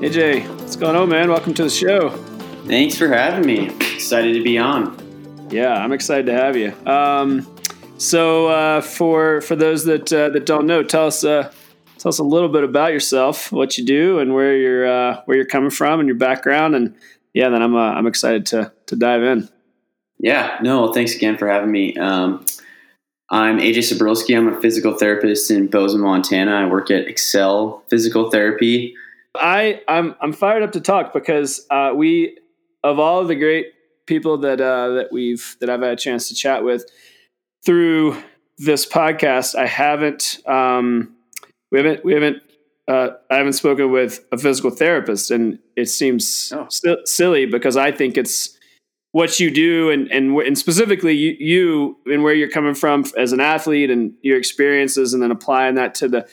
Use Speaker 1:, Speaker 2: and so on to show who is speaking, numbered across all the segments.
Speaker 1: AJ, what's going on, man? Welcome to the show.
Speaker 2: Thanks for having me. Excited to be on.
Speaker 1: Yeah, I'm excited to have you. Um, so, uh, for for those that uh, that don't know, tell us uh, tell us a little bit about yourself, what you do, and where you're uh, where you're coming from, and your background, and yeah, then I'm uh, I'm excited to to dive in.
Speaker 2: Yeah, no, thanks again for having me. Um, I'm AJ Sabrowski. I'm a physical therapist in Bozeman, Montana. I work at Excel Physical Therapy.
Speaker 1: I I'm I'm fired up to talk because uh, we of all the great people that uh, that we've that I've had a chance to chat with through this podcast, I haven't um, we haven't we haven't uh, I haven't spoken with a physical therapist, and it seems oh. st- silly because I think it's what you do, and and and specifically you, you and where you're coming from as an athlete, and your experiences, and then applying that to the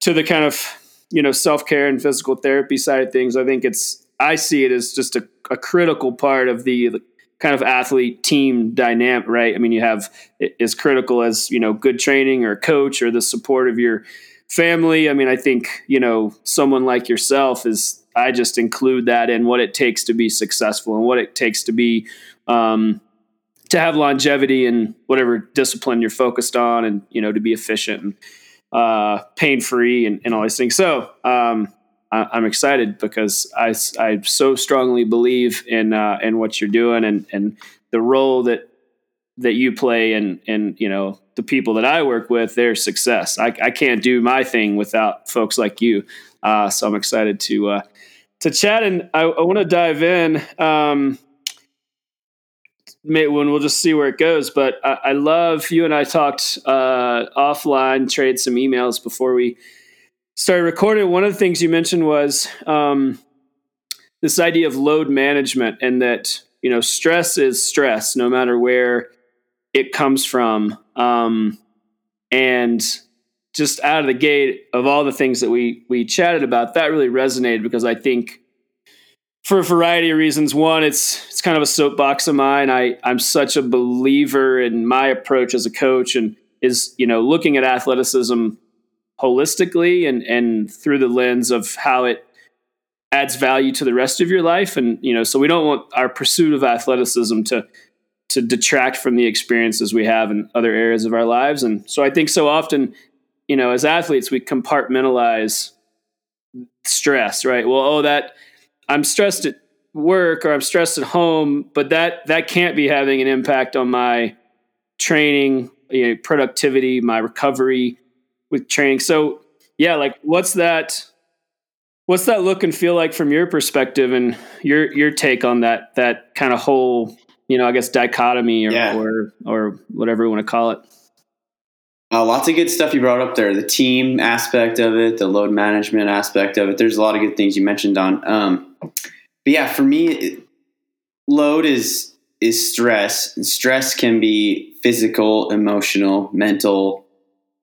Speaker 1: to the kind of you know self care and physical therapy side of things, I think it's I see it as just a, a critical part of the, kind of athlete team dynamic, right? I mean, you have as critical as you know good training or coach or the support of your family. I mean, I think you know someone like yourself is. I just include that in what it takes to be successful and what it takes to be um, to have longevity in whatever discipline you're focused on, and you know to be efficient. And, uh, pain free and, and all these things. So um, I, am excited because I, I so strongly believe in uh, in what you're doing and and the role that that you play and and you know the people that I work with their success. I, I can't do my thing without folks like you. Uh, so I'm excited to uh, to chat and I, I want to dive in. Um, when we'll just see where it goes. But I, I love you and I talked uh, offline, trade some emails before we started recording. One of the things you mentioned was um, this idea of load management, and that you know stress is stress, no matter where it comes from. Um, and just out of the gate, of all the things that we we chatted about, that really resonated because I think for a variety of reasons. One, it's it's kind of a soapbox of mine. I I'm such a believer in my approach as a coach, and is you know looking at athleticism holistically and and through the lens of how it adds value to the rest of your life. And you know, so we don't want our pursuit of athleticism to to detract from the experiences we have in other areas of our lives. And so I think so often, you know, as athletes, we compartmentalize stress, right? Well, oh that I'm stressed at work or I'm stressed at home, but that that can't be having an impact on my training, you know, productivity, my recovery with training. So yeah, like what's that what's that look and feel like from your perspective and your your take on that that kind of whole, you know, I guess dichotomy or yeah. or, or whatever you want to call it?
Speaker 2: Uh, lots of good stuff you brought up there. The team aspect of it, the load management aspect of it. There's a lot of good things you mentioned on. Um, but yeah, for me, load is is stress. And stress can be physical, emotional, mental.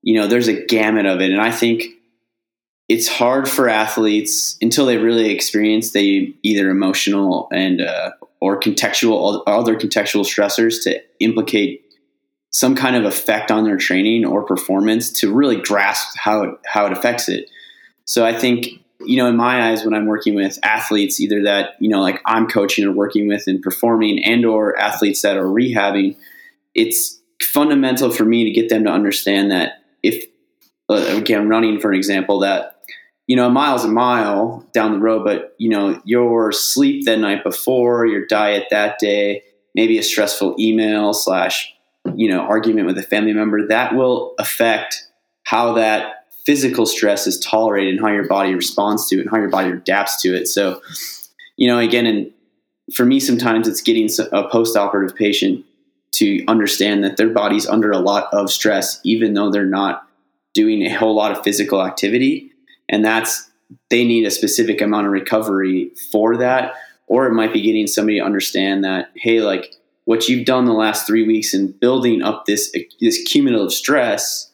Speaker 2: You know, there's a gamut of it, and I think it's hard for athletes until they really experience the either emotional and uh, or contextual other contextual stressors to implicate some kind of effect on their training or performance to really grasp how it, how it affects it. So I think you know in my eyes when I'm working with athletes either that you know like I'm coaching or working with and performing and or athletes that are rehabbing it's fundamental for me to get them to understand that if uh, again running for an example that you know a mile's a mile down the road but you know your sleep the night before your diet that day maybe a stressful email slash you know argument with a family member that will affect how that physical stress is tolerated and how your body responds to it and how your body adapts to it. So you know again and for me sometimes it's getting a post-operative patient to understand that their body's under a lot of stress even though they're not doing a whole lot of physical activity. And that's they need a specific amount of recovery for that. Or it might be getting somebody to understand that hey like what you've done the last three weeks in building up this this cumulative stress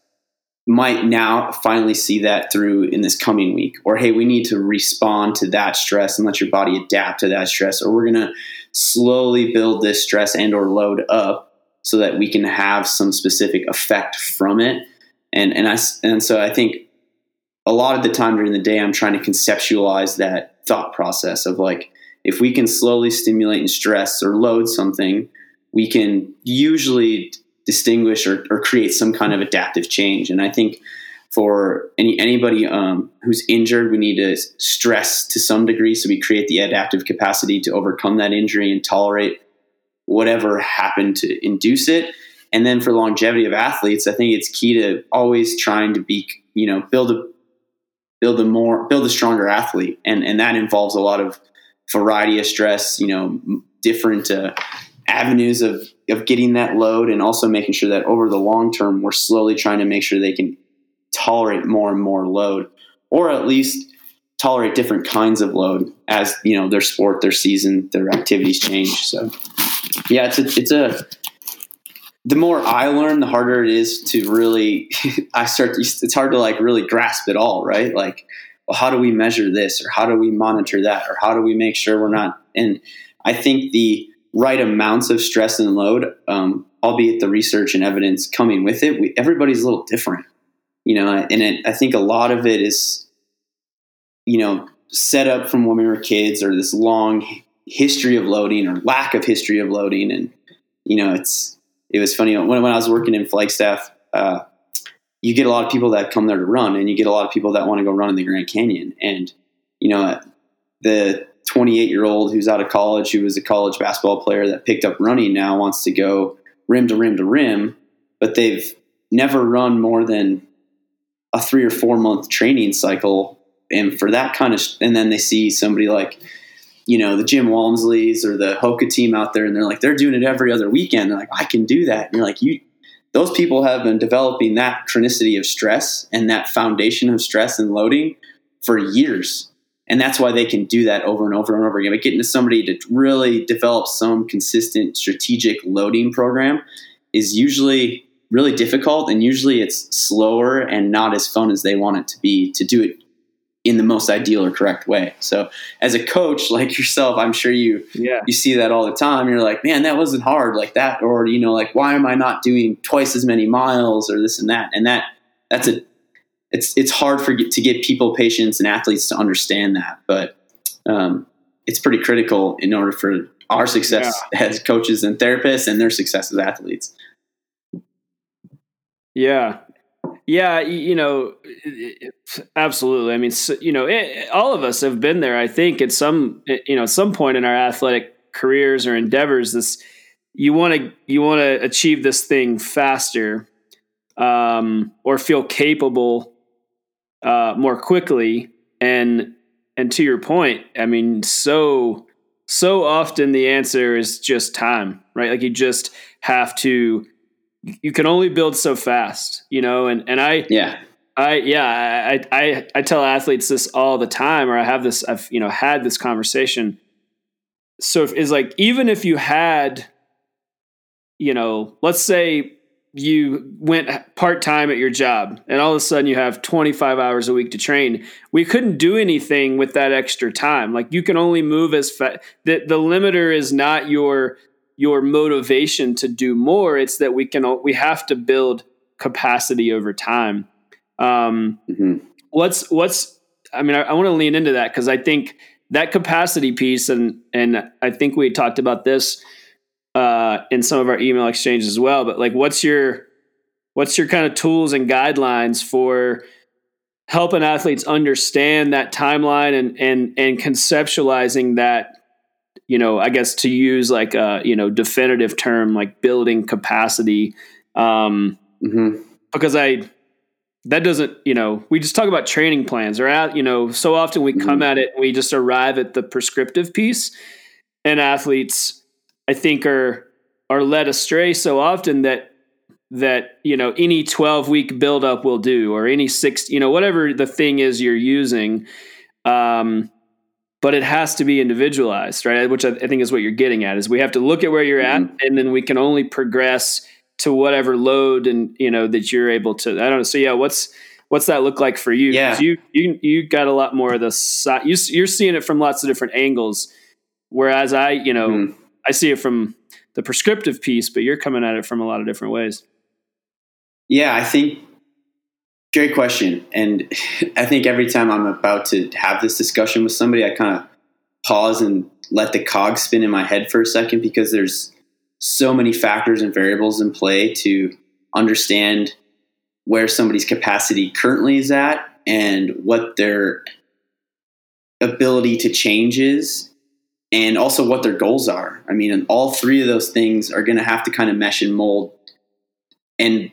Speaker 2: might now finally see that through in this coming week. Or hey we need to respond to that stress and let your body adapt to that stress. Or we're going to slowly build this stress and or load up so that we can have some specific effect from it. And and I and so I think a lot of the time during the day, I'm trying to conceptualize that thought process of like, if we can slowly stimulate and stress or load something, we can usually distinguish or, or create some kind of adaptive change. And I think for any anybody um, who's injured, we need to stress to some degree so we create the adaptive capacity to overcome that injury and tolerate whatever happened to induce it. And then for longevity of athletes, I think it's key to always trying to be, you know, build a build a more build a stronger athlete, and and that involves a lot of variety of stress, you know, different uh, avenues of of getting that load, and also making sure that over the long term, we're slowly trying to make sure they can tolerate more and more load, or at least tolerate different kinds of load as you know their sport, their season, their activities change. So, yeah, it's a, it's a the more I learn, the harder it is to really. I start. To, it's hard to like really grasp it all, right? Like, well, how do we measure this, or how do we monitor that, or how do we make sure we're not? And I think the right amounts of stress and load, um, albeit the research and evidence coming with it, we, everybody's a little different, you know. And it, I think a lot of it is, you know, set up from when we were kids, or this long history of loading, or lack of history of loading, and you know, it's it was funny when, when I was working in Flagstaff. Uh, you get a lot of people that come there to run, and you get a lot of people that want to go run in the Grand Canyon. And you know, the 28 year old who's out of college, who was a college basketball player that picked up running, now wants to go rim to rim to rim, but they've never run more than a three or four month training cycle. And for that kind of, and then they see somebody like you know, the Jim Walmsleys or the Hoka team out there, and they're like, they're doing it every other weekend. They're like, I can do that. And you're like, you, those people have been developing that chronicity of stress and that foundation of stress and loading for years. And that's why they can do that over and over and over again. But getting to somebody to really develop some consistent strategic loading program is usually really difficult. And usually it's slower and not as fun as they want it to be to do it in the most ideal or correct way. So as a coach like yourself, I'm sure you yeah. you see that all the time. You're like, man, that wasn't hard like that, or you know, like why am I not doing twice as many miles or this and that? And that that's a it's it's hard for to get people, patients, and athletes to understand that, but um, it's pretty critical in order for our success yeah. as coaches and therapists and their success as athletes.
Speaker 1: Yeah, yeah, you know, absolutely. I mean, you know, it, all of us have been there. I think at some, you know, some point in our athletic careers or endeavors, this you want to you want to achieve this thing faster, um, or feel capable uh, more quickly. And and to your point, I mean, so so often the answer is just time, right? Like you just have to you can only build so fast, you know, and, and I,
Speaker 2: yeah,
Speaker 1: I, yeah, I, I, I tell athletes this all the time, or I have this, I've, you know, had this conversation. So if, is like, even if you had, you know, let's say you went part time at your job and all of a sudden you have 25 hours a week to train. We couldn't do anything with that extra time. Like you can only move as fast. The, the limiter is not your your motivation to do more. It's that we can we have to build capacity over time. Um, mm-hmm. What's what's I mean, I, I want to lean into that because I think that capacity piece, and and I think we talked about this in some of our email exchanges as well. But like, what's your what's your kind of tools and guidelines for helping athletes understand that timeline and and and conceptualizing that you know, I guess to use like a you know definitive term like building capacity, um, mm-hmm. because I that doesn't you know we just talk about training plans or at you know so often we come mm-hmm. at it and we just arrive at the prescriptive piece, and athletes I think are are led astray so often that that you know any 12 week buildup will do or any six you know whatever the thing is you're using um but it has to be individualized, right? Which I, think is what you're getting at is we have to look at where you're mm-hmm. at, and then we can only progress to whatever load and you know that you're able to. I don't know. So yeah, what's what's that look like for you?
Speaker 2: Yeah,
Speaker 1: you you you got a lot more of the side. You, you're seeing it from lots of different angles, whereas I you know mm. I see it from the prescriptive piece, but you're coming at it from a lot of different ways.
Speaker 2: Yeah, I think Great question. And I think every time I'm about to have this discussion with somebody, I kind of pause and let the cog spin in my head for a second because there's so many factors and variables in play to understand where somebody's capacity currently is at and what their ability to change is and also what their goals are. I mean, all three of those things are going to have to kind of mesh and mold and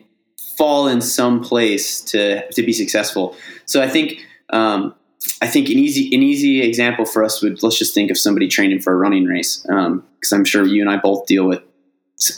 Speaker 2: fall in some place to to be successful. So I think um, I think an easy an easy example for us would let's just think of somebody training for a running race because um, I'm sure you and I both deal with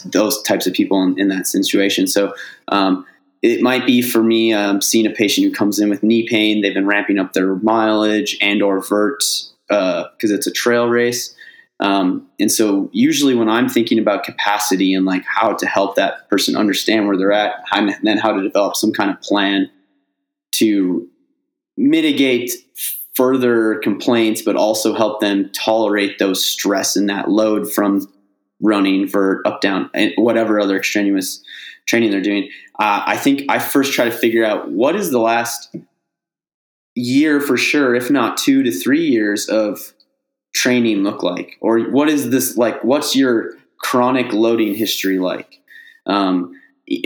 Speaker 2: those types of people in, in that situation. So um, it might be for me um, seeing a patient who comes in with knee pain. They've been ramping up their mileage and or vert because uh, it's a trail race. Um, and so usually when I'm thinking about capacity and like how to help that person understand where they're at, and then how to develop some kind of plan to mitigate further complaints, but also help them tolerate those stress and that load from running for up, down, and whatever other extraneous training they're doing. Uh, I think I first try to figure out what is the last year for sure, if not two to three years of training look like? Or what is this like? What's your chronic loading history like? Um,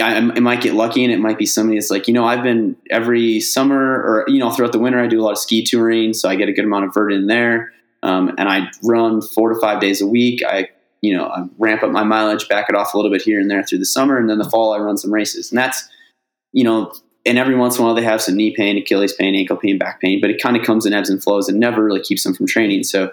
Speaker 2: I, I, might get lucky and it might be somebody that's like, you know, I've been every summer or, you know, throughout the winter, I do a lot of ski touring. So I get a good amount of vert in there. Um, and I run four to five days a week. I, you know, I ramp up my mileage, back it off a little bit here and there through the summer. And then the fall, I run some races. And that's, you know, and every once in a while they have some knee pain, Achilles pain, ankle pain, back pain, but it kind of comes in ebbs and flows and never really keeps them from training. So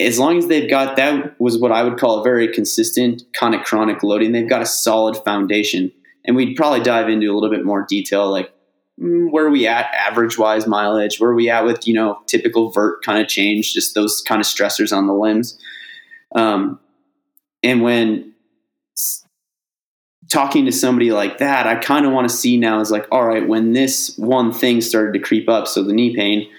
Speaker 2: as long as they've got that was what I would call a very consistent kind of chronic loading. They've got a solid foundation, and we'd probably dive into a little bit more detail, like mm, where are we at average wise mileage, where are we at with you know typical vert kind of change, just those kind of stressors on the limbs. Um, and when talking to somebody like that, I kind of want to see now is like, all right, when this one thing started to creep up, so the knee pain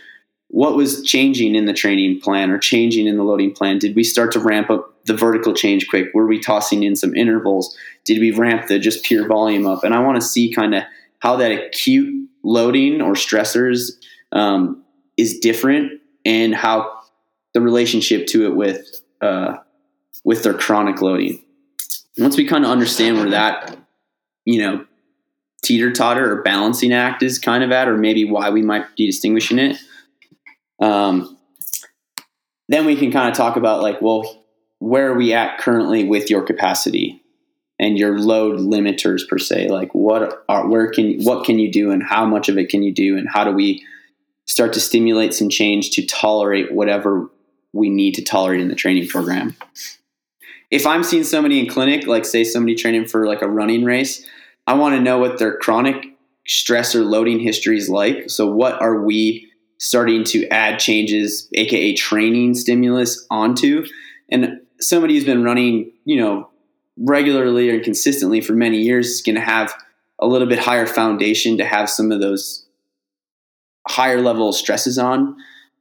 Speaker 2: what was changing in the training plan or changing in the loading plan? Did we start to ramp up the vertical change quick? Were we tossing in some intervals? Did we ramp the just pure volume up? And I want to see kind of how that acute loading or stressors um, is different and how the relationship to it with uh, with their chronic loading. Once we kind of understand where that you know teeter totter or balancing act is kind of at, or maybe why we might be distinguishing it um, then we can kind of talk about like, well, where are we at currently with your capacity and your load limiters per se? Like, what are where can what can you do and how much of it can you do and how do we start to stimulate some change to tolerate whatever we need to tolerate in the training program? If I'm seeing somebody in clinic, like say somebody training for like a running race, I want to know what their chronic stress or loading history is like. So, what are we starting to add changes, aka training stimulus, onto. And somebody who's been running, you know, regularly and consistently for many years is going to have a little bit higher foundation to have some of those higher level stresses on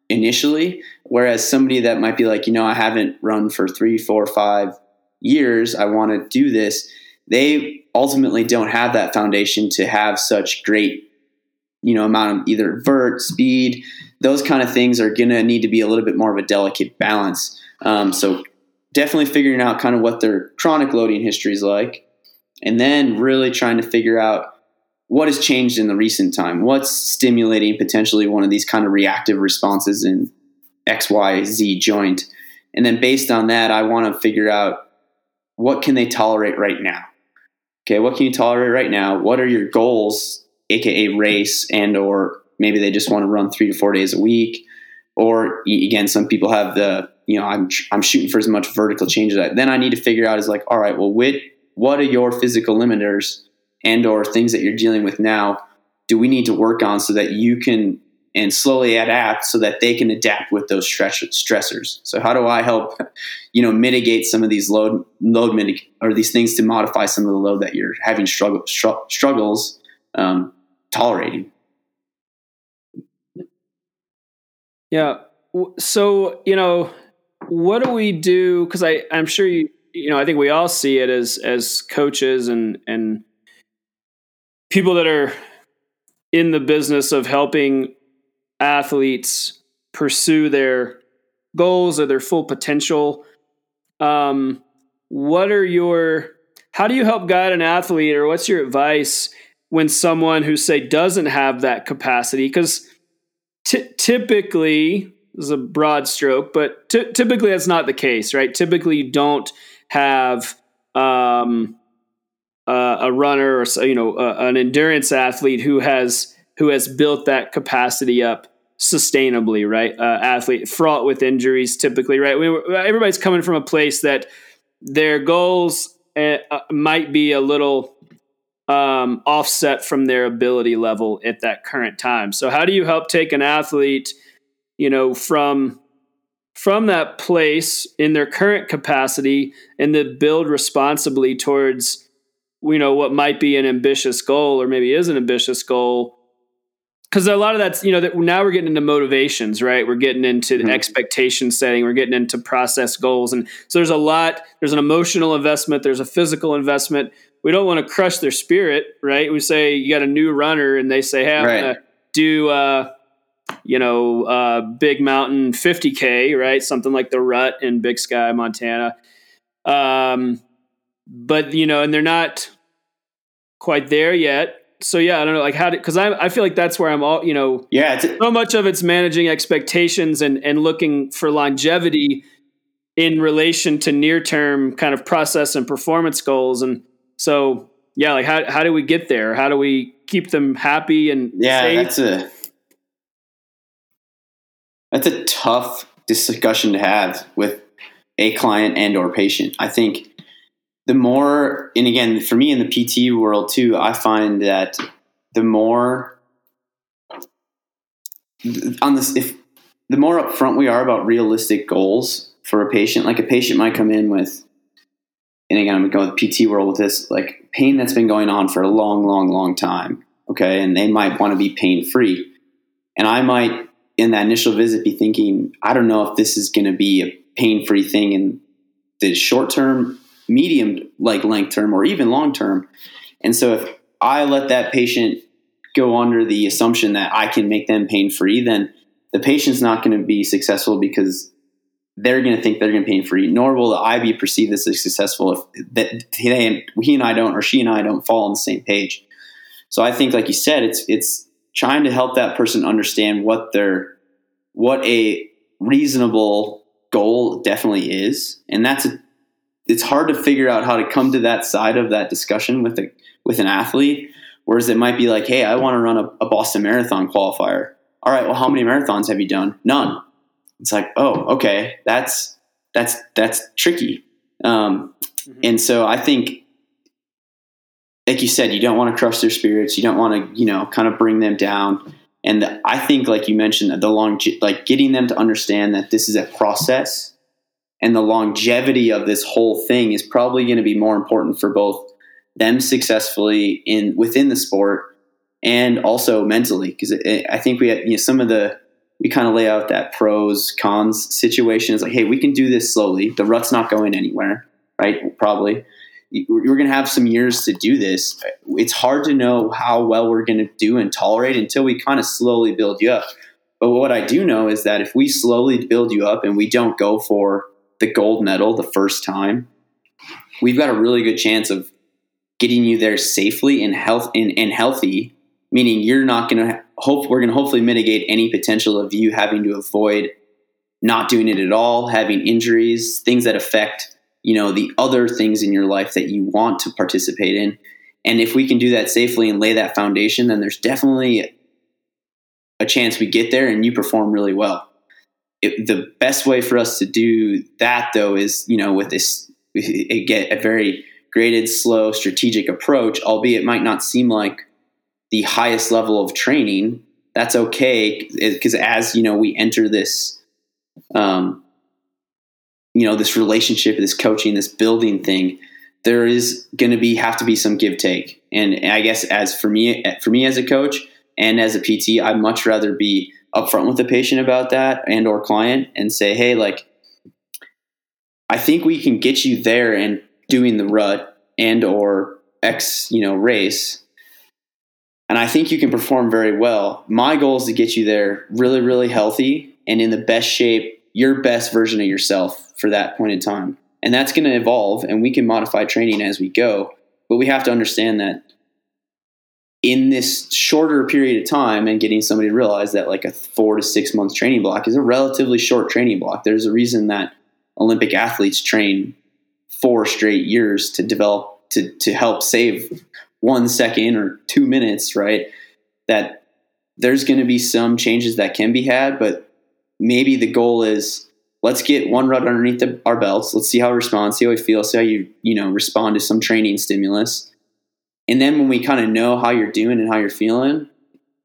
Speaker 2: initially. Whereas somebody that might be like, you know, I haven't run for three, four, five years, I want to do this. They ultimately don't have that foundation to have such great you know amount of either vert speed those kind of things are going to need to be a little bit more of a delicate balance. Um, so definitely figuring out kind of what their chronic loading history is like and then really trying to figure out what has changed in the recent time. What's stimulating potentially one of these kind of reactive responses in xyz joint? And then based on that i want to figure out what can they tolerate right now? Okay what can you tolerate right now? What are your goals aka race and or maybe they just want to run three to four days a week or again some people have the you know i'm i'm shooting for as much vertical change as that then i need to figure out is like all right well what what are your physical limiters and or things that you're dealing with now do we need to work on so that you can and slowly adapt so that they can adapt with those stress, stressors. So how do I help, you know, mitigate some of these load load mitig- or these things to modify some of the load that you're having struggle, str- struggles um, tolerating.
Speaker 1: Yeah. So, you know, what do we do? Cause I, I'm sure you, you know, I think we all see it as, as coaches and, and people that are in the business of helping athletes pursue their goals or their full potential. Um, what are your how do you help guide an athlete or what's your advice when someone who say doesn't have that capacity because t- typically this is a broad stroke but t- typically that's not the case right? Typically you don't have um, uh, a runner or you know uh, an endurance athlete who has who has built that capacity up sustainably right? Uh, athlete fraught with injuries typically right? We, everybody's coming from a place that their goals uh, might be a little um, offset from their ability level at that current time. So how do you help take an athlete, you know, from from that place in their current capacity and then build responsibly towards you know what might be an ambitious goal or maybe is an ambitious goal? Because a lot of that's you know that now we're getting into motivations right? We're getting into mm-hmm. expectation setting. We're getting into process goals. And so there's a lot there's an emotional investment. There's a physical investment we don't want to crush their spirit right we say you got a new runner and they say hey i'm right. gonna do uh, you know uh, big mountain 50k right something like the rut in big sky montana um, but you know and they're not quite there yet so yeah, I don't know, like how because I I feel like that's where I'm all you know.
Speaker 2: Yeah,
Speaker 1: so much of it's managing expectations and and looking for longevity in relation to near term kind of process and performance goals, and so yeah, like how how do we get there? How do we keep them happy and
Speaker 2: yeah, safe? that's a that's a tough discussion to have with a client and or patient. I think the more, and again, for me in the PT world too, I find that the more on this, if the more upfront we are about realistic goals for a patient, like a patient might come in with, and again, I'm going to go with PT world with this, like pain that's been going on for a long, long, long time. Okay. And they might want to be pain free. And I might, in that initial visit, be thinking, I don't know if this is going to be a pain free thing in the short term medium like length term or even long term. And so if I let that patient go under the assumption that I can make them pain free, then the patient's not going to be successful because they're going to think they're going to pay pain free. Nor will I be perceived as successful if that they, he and I don't, or she and I don't fall on the same page. So I think, like you said, it's it's trying to help that person understand what their what a reasonable goal definitely is, and that's a it's hard to figure out how to come to that side of that discussion with a with an athlete. Whereas it might be like, hey, I want to run a, a Boston Marathon qualifier. All right, well, how many marathons have you done? None. It's like, oh, okay, that's that's that's tricky. Um, mm-hmm. And so I think, like you said, you don't want to crush their spirits. You don't want to, you know, kind of bring them down. And the, I think, like you mentioned, the long, like getting them to understand that this is a process and the longevity of this whole thing is probably going to be more important for both them successfully in within the sport and also mentally because I think we have, you know some of the we kind of lay out that pros cons situation. Is like hey we can do this slowly. The rut's not going anywhere right? Probably. We're going to have some years to do this. It's hard to know how well we're going to do and tolerate until we kind of slowly build you up. But what i do know is that if we slowly build you up and we don't go for the gold medal the first time, we've got a really good chance of getting you there safely and health and, and healthy. Meaning you're not going to hope we're going to hopefully mitigate any potential of you having to avoid not doing it at all, having injuries, things that affect you know the other things in your life that you want to participate in. And if we can do that safely and lay that foundation, then there's definitely a chance we get there and you perform really well it, the best way for us to do that though is you know with this get a very graded slow strategic approach albeit it might not seem like the highest level of training that's okay because as you know we enter this um, you know this relationship this coaching this building thing there is going to be have to be some give take and i guess as for me for me as a coach and as a pt i'd much rather be upfront with the patient about that and or client and say, hey, like I think we can get you there and doing the rut and or X, you know, race. And I think you can perform very well. My goal is to get you there really, really healthy and in the best shape, your best version of yourself for that point in time. And that's going to evolve, and we can modify training as we go. But we have to understand that in this shorter period of time and getting somebody to realize that like a four to six month training block is a relatively short training block. There's a reason that Olympic athletes train four straight years to develop to to help save one second or two minutes, right? That there's going to be some changes that can be had, but maybe the goal is let's get one rut underneath the, our belts. Let's see how we respond, see how we feel, see how you you know respond to some training stimulus, and then when we kind of know how you're doing and how you're feeling,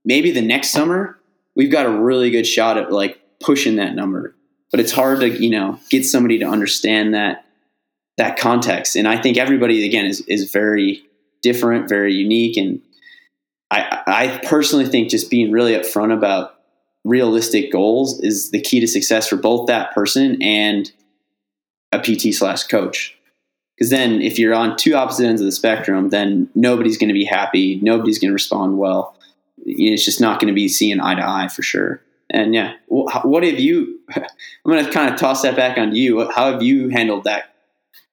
Speaker 2: maybe the next summer we've got a really good shot at like pushing that number. But it's hard to you know get somebody to understand that that context, and I think everybody again is is very different, very unique. And I, I personally think just being really upfront about realistic goals is the key to success for both that person and a PT slash coach. Because then, if you're on two opposite ends of the spectrum, then nobody's going to be happy. Nobody's going to respond well. It's just not going to be seeing eye to eye for sure. And yeah, what have you? I'm going to kind of toss that back on you. How have you handled that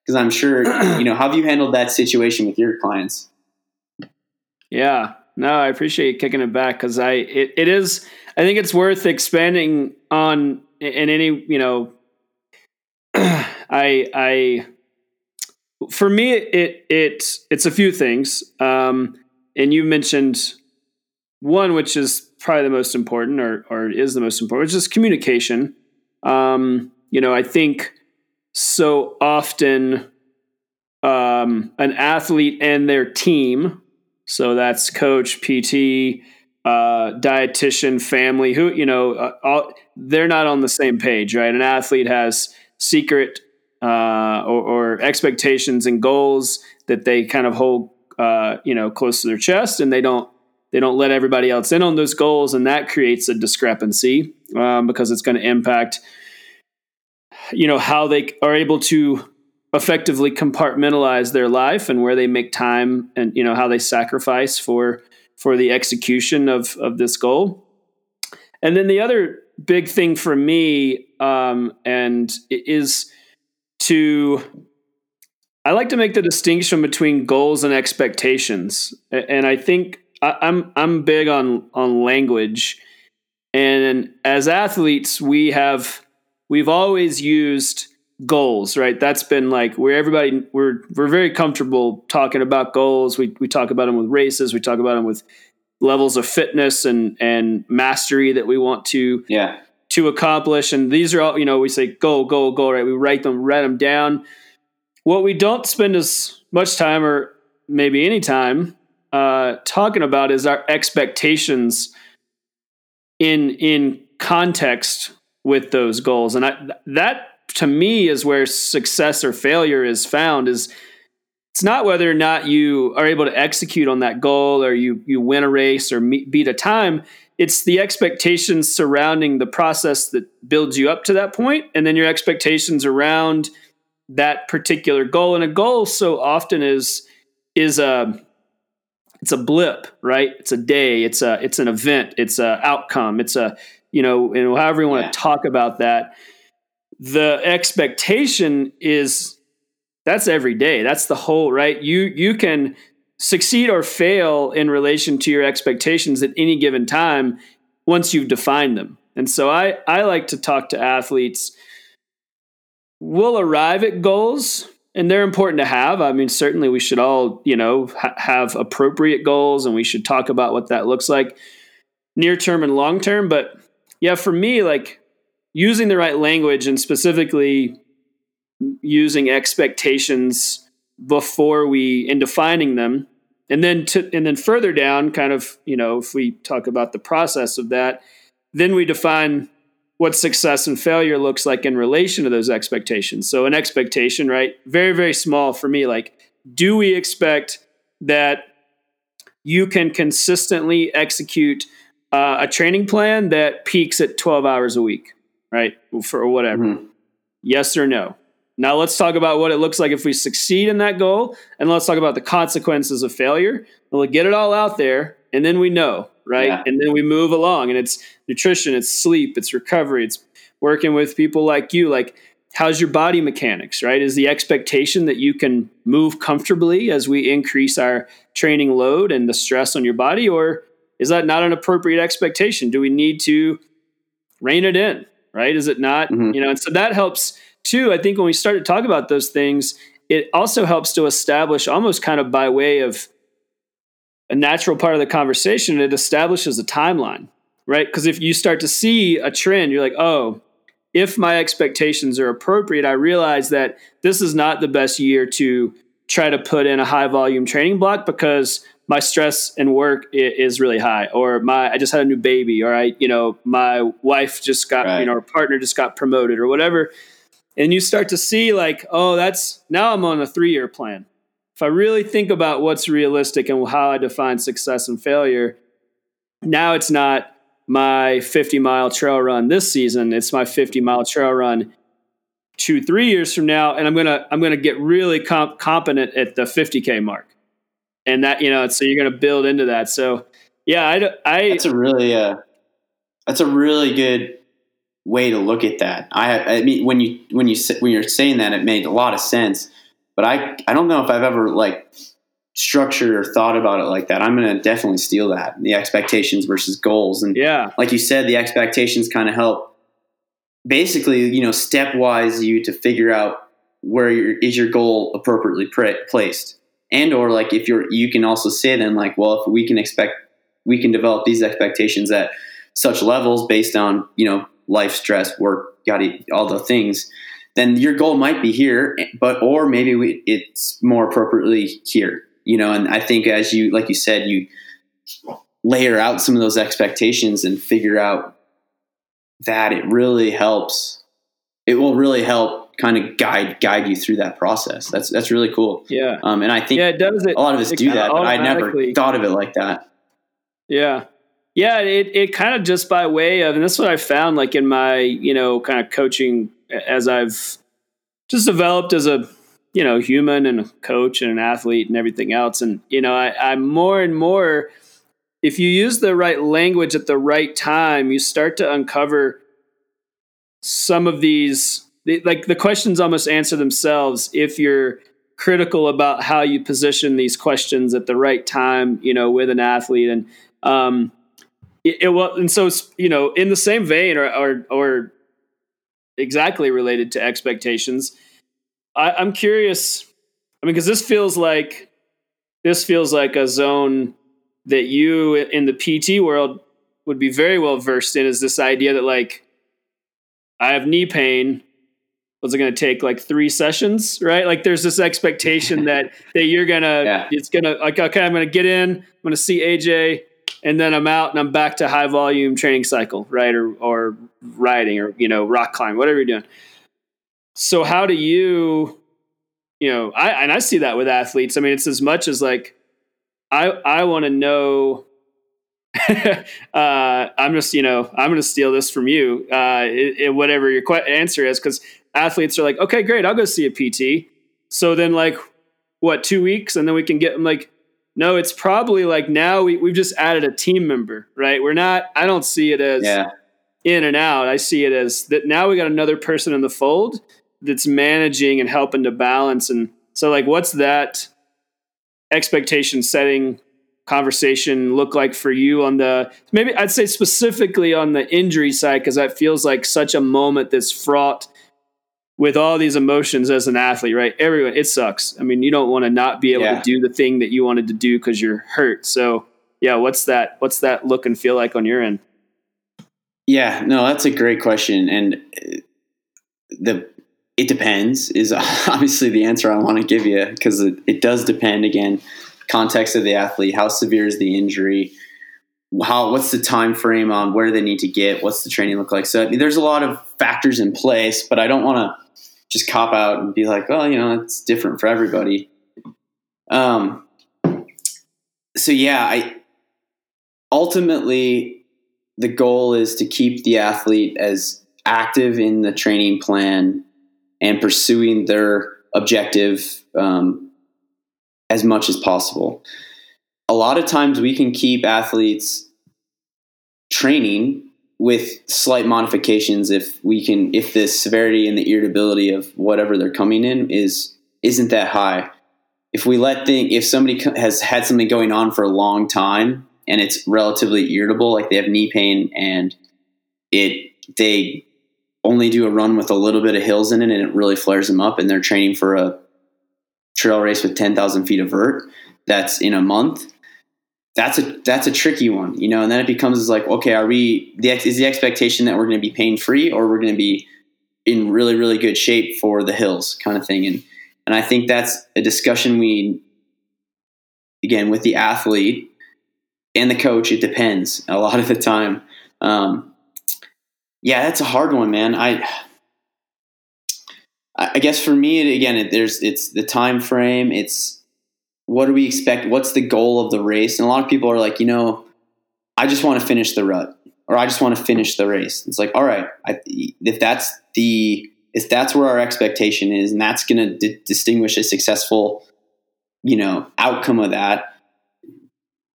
Speaker 2: because I'm sure you know how have you handled that situation with your clients?
Speaker 1: Yeah, no, I appreciate you kicking it back because I it, it is I think it's worth expanding on in any you know I I for me it it it's a few things um, and you mentioned one which is probably the most important or or is the most important which is communication um, you know I think so often um, an athlete and their team. So that's coach, PT, uh, dietitian, family. Who you know, uh, all, they're not on the same page, right? An athlete has secret uh, or, or, expectations and goals that they kind of hold, uh, you know, close to their chest, and they don't they don't let everybody else in on those goals, and that creates a discrepancy um, because it's going to impact you know how they are able to effectively compartmentalize their life and where they make time and you know how they sacrifice for for the execution of of this goal. And then the other big thing for me um, and is to i like to make the distinction between goals and expectations. And i think I, i'm i'm big on on language. And as athletes we have we've always used goals, right? That's been like where everybody we're we're very comfortable talking about goals. We we talk about them with races, we talk about them with levels of fitness and and mastery that we want to
Speaker 2: yeah
Speaker 1: to accomplish. And these are all, you know, we say goal, goal, goal, right? We write them, write them down. What we don't spend as much time or maybe any time uh, talking about is our expectations in in context with those goals. And I, that to me is where success or failure is found is it's not whether or not you are able to execute on that goal or you you win a race or meet, beat a time. It's the expectations surrounding the process that builds you up to that point and then your expectations around that particular goal. And a goal so often is is a it's a blip right? It's a day it's a it's an event it's a outcome it's a you know, and however you want yeah. to talk about that. The expectation is that's every day. That's the whole right. You you can succeed or fail in relation to your expectations at any given time once you've defined them. And so I I like to talk to athletes. We'll arrive at goals and they're important to have. I mean, certainly we should all, you know, ha- have appropriate goals and we should talk about what that looks like near term and long term, but yeah, for me, like using the right language and specifically using expectations before we in defining them. And then to and then further down kind of you know if we talk about the process of that then we define what success and failure looks like in relation to those expectations. So an expectation right very very small for me like do we expect that you can consistently execute uh, a training plan that peaks at 12 hours a week, right? For whatever. Mm-hmm. Yes or no. Now let's talk about what it looks like if we succeed in that goal, and let's talk about the consequences of failure. We'll get it all out there, and then we know, right? Yeah. And then we move along, and it's nutrition, it's sleep, it's recovery, it's working with people like you. Like, how's your body mechanics, right? Is the expectation that you can move comfortably as we increase our training load and the stress on your body, or is that not an appropriate expectation? Do we need to rein it in, right? Is it not, mm-hmm. you know? And so that helps too. I think when we start to talk about those things, it also helps to establish almost kind of by way of a natural part of the conversation, it establishes a timeline, right? Because if you start to see a trend, you're like, oh, if my expectations are appropriate, I realize that this is not the best year to try to put in a high volume training block because my stress and work is really high or my i just had a new baby or i you know my wife just got right. you know our partner just got promoted or whatever. And you start to see like oh that's now i'm on a three year plan. If i really think about what's realistic and how i define success and failure now it's not my 50 mile trail run this season it's my 50 mile trail run two three years from now and i'm gonna i'm gonna get really comp- competent at the 50k mark and that you know so you're gonna build into that so yeah i, I
Speaker 2: that's a really uh that's a really good way to look at that. I, I mean, when you when you when you're saying that, it made a lot of sense. But I I don't know if I've ever like structured or thought about it like that. I'm going to definitely steal that the expectations versus goals. And
Speaker 1: yeah,
Speaker 2: like you said, the expectations kind of help. Basically, you know, stepwise you to figure out where your, is your goal appropriately placed, and or like if you're you can also say then like, well, if we can expect we can develop these expectations at such levels based on you know life stress, work, got all the things, then your goal might be here, but or maybe we, it's more appropriately here. You know, and I think as you like you said, you layer out some of those expectations and figure out that it really helps. It will really help kind of guide guide you through that process. That's that's really cool.
Speaker 1: Yeah.
Speaker 2: Um, and I think
Speaker 1: yeah, it does. It,
Speaker 2: a lot of us do that, but I never thought of it like that.
Speaker 1: Yeah. Yeah, it, it kind of just by way of, and that's what I found like in my, you know, kind of coaching as I've just developed as a, you know, human and a coach and an athlete and everything else. And, you know, I, I'm more and more, if you use the right language at the right time, you start to uncover some of these, like the questions almost answer themselves if you're critical about how you position these questions at the right time, you know, with an athlete. And, um, it, it well, and so you know, in the same vein, or or, or exactly related to expectations, I, I'm curious. I mean, because this feels like this feels like a zone that you in the PT world would be very well versed in. Is this idea that like I have knee pain? Was it going to take like three sessions? Right? Like there's this expectation that that you're gonna yeah. it's gonna like okay, I'm gonna get in. I'm gonna see AJ and then I'm out and I'm back to high volume training cycle, right? Or or riding or you know rock climb, whatever you're doing. So how do you, you know, I and I see that with athletes. I mean, it's as much as like I I want to know. uh, I'm just you know I'm going to steal this from you, uh, it, it, whatever your qu- answer is, because athletes are like, okay, great, I'll go see a PT. So then like what two weeks, and then we can get them like no, it's probably like now we, we've just added a team member, right? We're not, I don't see it as yeah. in and out. I see it as that now we got another person in the fold that's managing and helping to balance. And so, like, what's that expectation setting conversation look like for you on the maybe I'd say specifically on the injury side, because that feels like such a moment that's fraught with all these emotions as an athlete, right? Everyone, it sucks. I mean, you don't want to not be able yeah. to do the thing that you wanted to do because you're hurt. So, yeah, what's that? What's that look and feel like on your end?
Speaker 2: Yeah, no, that's a great question, and uh, the it depends is obviously the answer I want to give you because it, it does depend. Again, context of the athlete, how severe is the injury, how what's the time frame on where they need to get, what's the training look like. So I mean, there's a lot of factors in place, but I don't want to just cop out and be like, oh, you know, it's different for everybody. Um, so yeah, I ultimately the goal is to keep the athlete as active in the training plan and pursuing their objective um, as much as possible. A lot of times we can keep athletes training with slight modifications if we can if the severity and the irritability of whatever they're coming in is isn't that high. If we let think if somebody has had something going on for a long time and it's relatively irritable like they have knee pain and it they only do a run with a little bit of hills in it and it really flares them up and they're training for a trail race with 10,000 feet of vert that's in a month that's a that's a tricky one, you know. And then it becomes like, okay, are we the is the expectation that we're going to be pain free or we're going to be in really really good shape for the hills kind of thing? And and I think that's a discussion we again with the athlete and the coach. It depends a lot of the time. Um, yeah, that's a hard one, man. I I guess for me, again, it, there's it's the time frame. It's what do we expect? What's the goal of the race? And a lot of people are like, you know, I just want to finish the rut or I just want to finish the race. It's like, all right, I, if that's the if that's where our expectation is, and that's going to d- distinguish a successful, you know, outcome of that.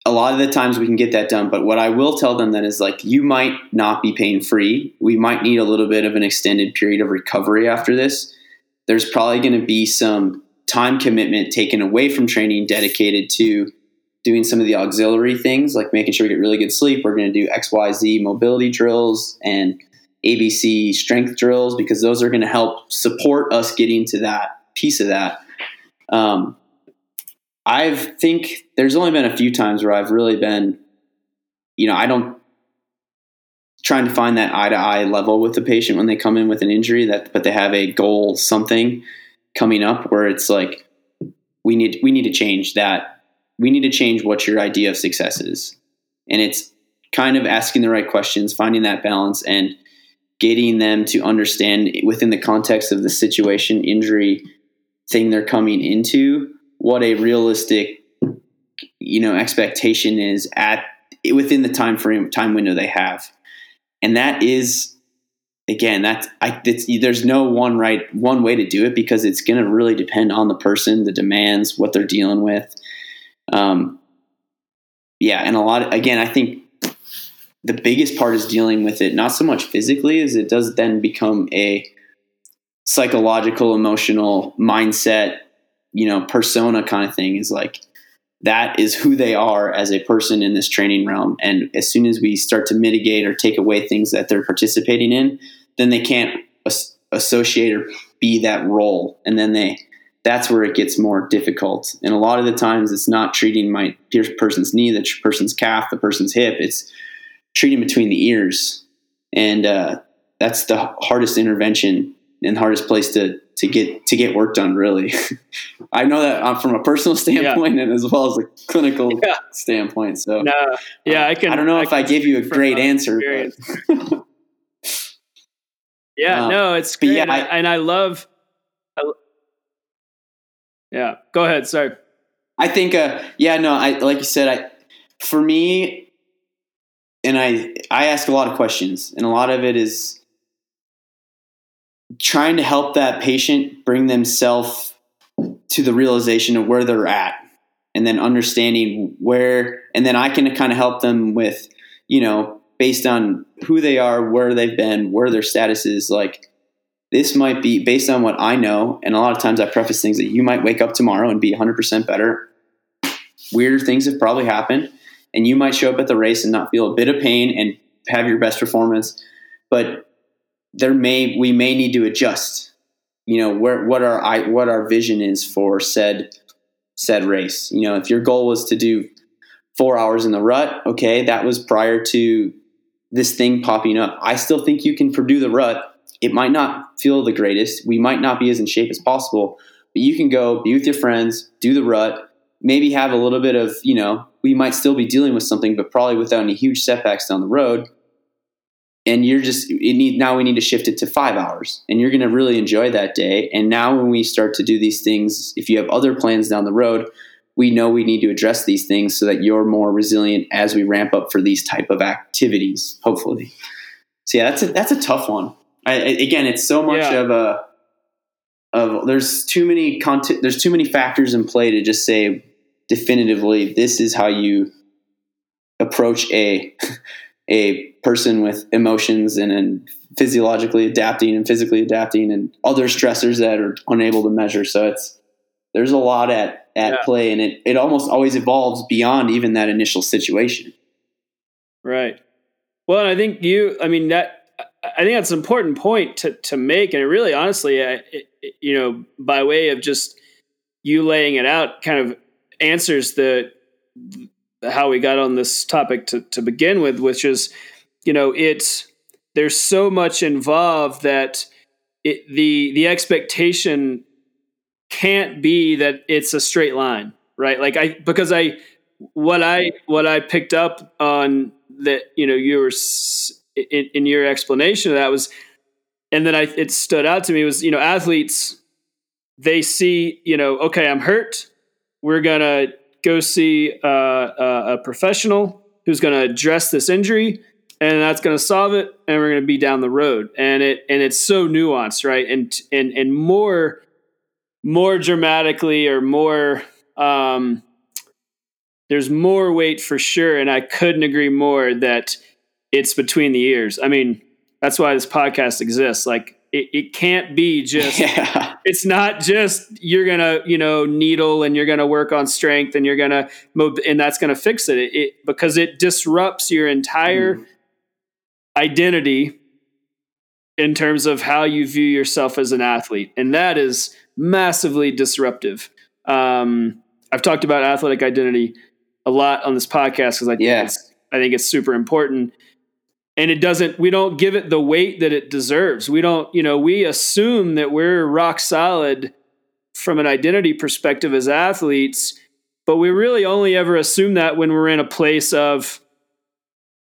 Speaker 2: A lot of the times we can get that done, but what I will tell them then is like, you might not be pain free. We might need a little bit of an extended period of recovery after this. There's probably going to be some time commitment taken away from training dedicated to doing some of the auxiliary things like making sure we get really good sleep. We're going to do xyz mobility drills and abc strength drills because those are going to help support us getting to that piece of that. Um, i think there's only been a few times where i've really been you know i don't trying to find that eye to eye level with the patient when they come in with an injury that but they have a goal something coming up where it's like we need we need to change that. We need to change what your idea of success is. And it's kind of asking the right questions finding that balance and getting them to understand within the context of the situation injury thing they're coming into what a realistic you know expectation is at within the time frame time window they have. And that is again, that's I, there's no one right one way to do it because it's going to really depend on the person, the demands, what they're dealing with. Um, yeah, and a lot. again, I think the biggest part is dealing with it not so much physically as it does then become a psychological, emotional mindset, you know, persona kind of thing. Is like that is who they are as a person in this training realm. And as soon as we start to mitigate or take away things that they're participating in, then they can't as- associate or be that role. And then they, that's where it gets more difficult. And a lot of the times it's not treating my person's knee, the person's calf, the person's hip. It's treating between the ears. And, uh, that's the hardest intervention and hardest place to to get to get work done. Really, I know that uh, from a personal standpoint yeah. and as well as a clinical yeah. standpoint. So,
Speaker 1: no, yeah, I can.
Speaker 2: I don't know I if I gave you a great answer.
Speaker 1: Yeah, um, no, it's great. Yeah, I, and I love. I, yeah, go ahead. Sorry.
Speaker 2: I think, uh, yeah, no, I like you said, I for me, and I I ask a lot of questions, and a lot of it is trying to help that patient bring themselves to the realization of where they're at, and then understanding where, and then I can kind of help them with, you know, based on who they are, where they've been, where their status is. Like this might be based on what I know, and a lot of times I preface things that you might wake up tomorrow and be 100% better. Weirder things have probably happened, and you might show up at the race and not feel a bit of pain and have your best performance, but there may we may need to adjust. You know where what our what our vision is for said said race. You know, if your goal was to do four hours in the rut, okay, that was prior to this thing popping up. I still think you can do the rut. It might not feel the greatest. We might not be as in shape as possible, but you can go be with your friends, do the rut, maybe have a little bit of, you know, we might still be dealing with something, but probably without any huge setbacks down the road. And you're just, it need, now we need to shift it to five hours and you're going to really enjoy that day. And now when we start to do these things, if you have other plans down the road, we know we need to address these things so that you're more resilient as we ramp up for these type of activities hopefully. So yeah that's a that's a tough one. I, again it's so much yeah. of a of there's too many content there's too many factors in play to just say definitively this is how you approach a a person with emotions and, and physiologically adapting and physically adapting and other stressors that are unable to measure. So it's there's a lot at at yeah. play and it, it almost always evolves beyond even that initial situation
Speaker 1: right well i think you i mean that I think that's an important point to to make, and it really, honestly, I, it, you know, by way of just you laying it out, kind of answers the how we got on this topic to to begin with, which is, you know, it's there's so much involved that it, the the expectation can't be that it's a straight line, right? Like I because I what I what I picked up on that you know you were in, in your explanation of that was, and then I it stood out to me was you know athletes they see you know okay I'm hurt. We're gonna go see uh, a, a professional who's gonna address this injury and that's going to solve it and we're going to be down the road. And it and it's so nuanced right? And and and more more dramatically or more um there's more weight for sure and i couldn't agree more that it's between the ears. I mean, that's why this podcast exists. Like it, it can't be just yeah. it's not just you're gonna you know needle and you're gonna work on strength and you're gonna move and that's gonna fix it, it, it because it disrupts your entire mm. identity in terms of how you view yourself as an athlete and that is massively disruptive um, i've talked about athletic identity a lot on this podcast because i think yeah. it's i think it's super important and it doesn't we don't give it the weight that it deserves we don't you know we assume that we're rock solid from an identity perspective as athletes but we really only ever assume that when we're in a place of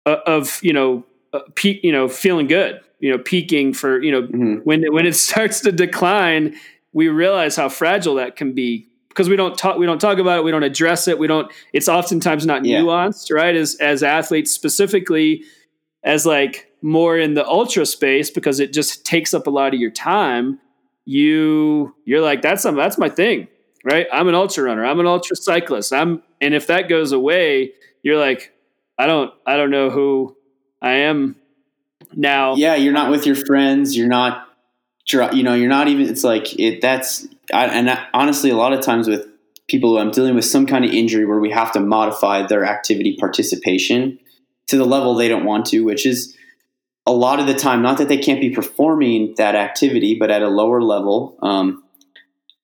Speaker 1: uh, of you know uh, peak you know feeling good you know peaking for you know mm-hmm. when when it starts to decline we realize how fragile that can be because we don't talk we don't talk about it we don't address it we don't it's oftentimes not yeah. nuanced right as as athletes specifically as like more in the ultra space because it just takes up a lot of your time you you're like that's some that's my thing right i'm an ultra runner i'm an ultra cyclist i'm and if that goes away you're like i don't i don't know who i am now
Speaker 2: yeah you're not with your friends you're not you know you're not even it's like it that's I, and I, honestly a lot of times with people who i'm dealing with some kind of injury where we have to modify their activity participation to the level they don't want to, which is a lot of the time, not that they can't be performing that activity, but at a lower level. Um,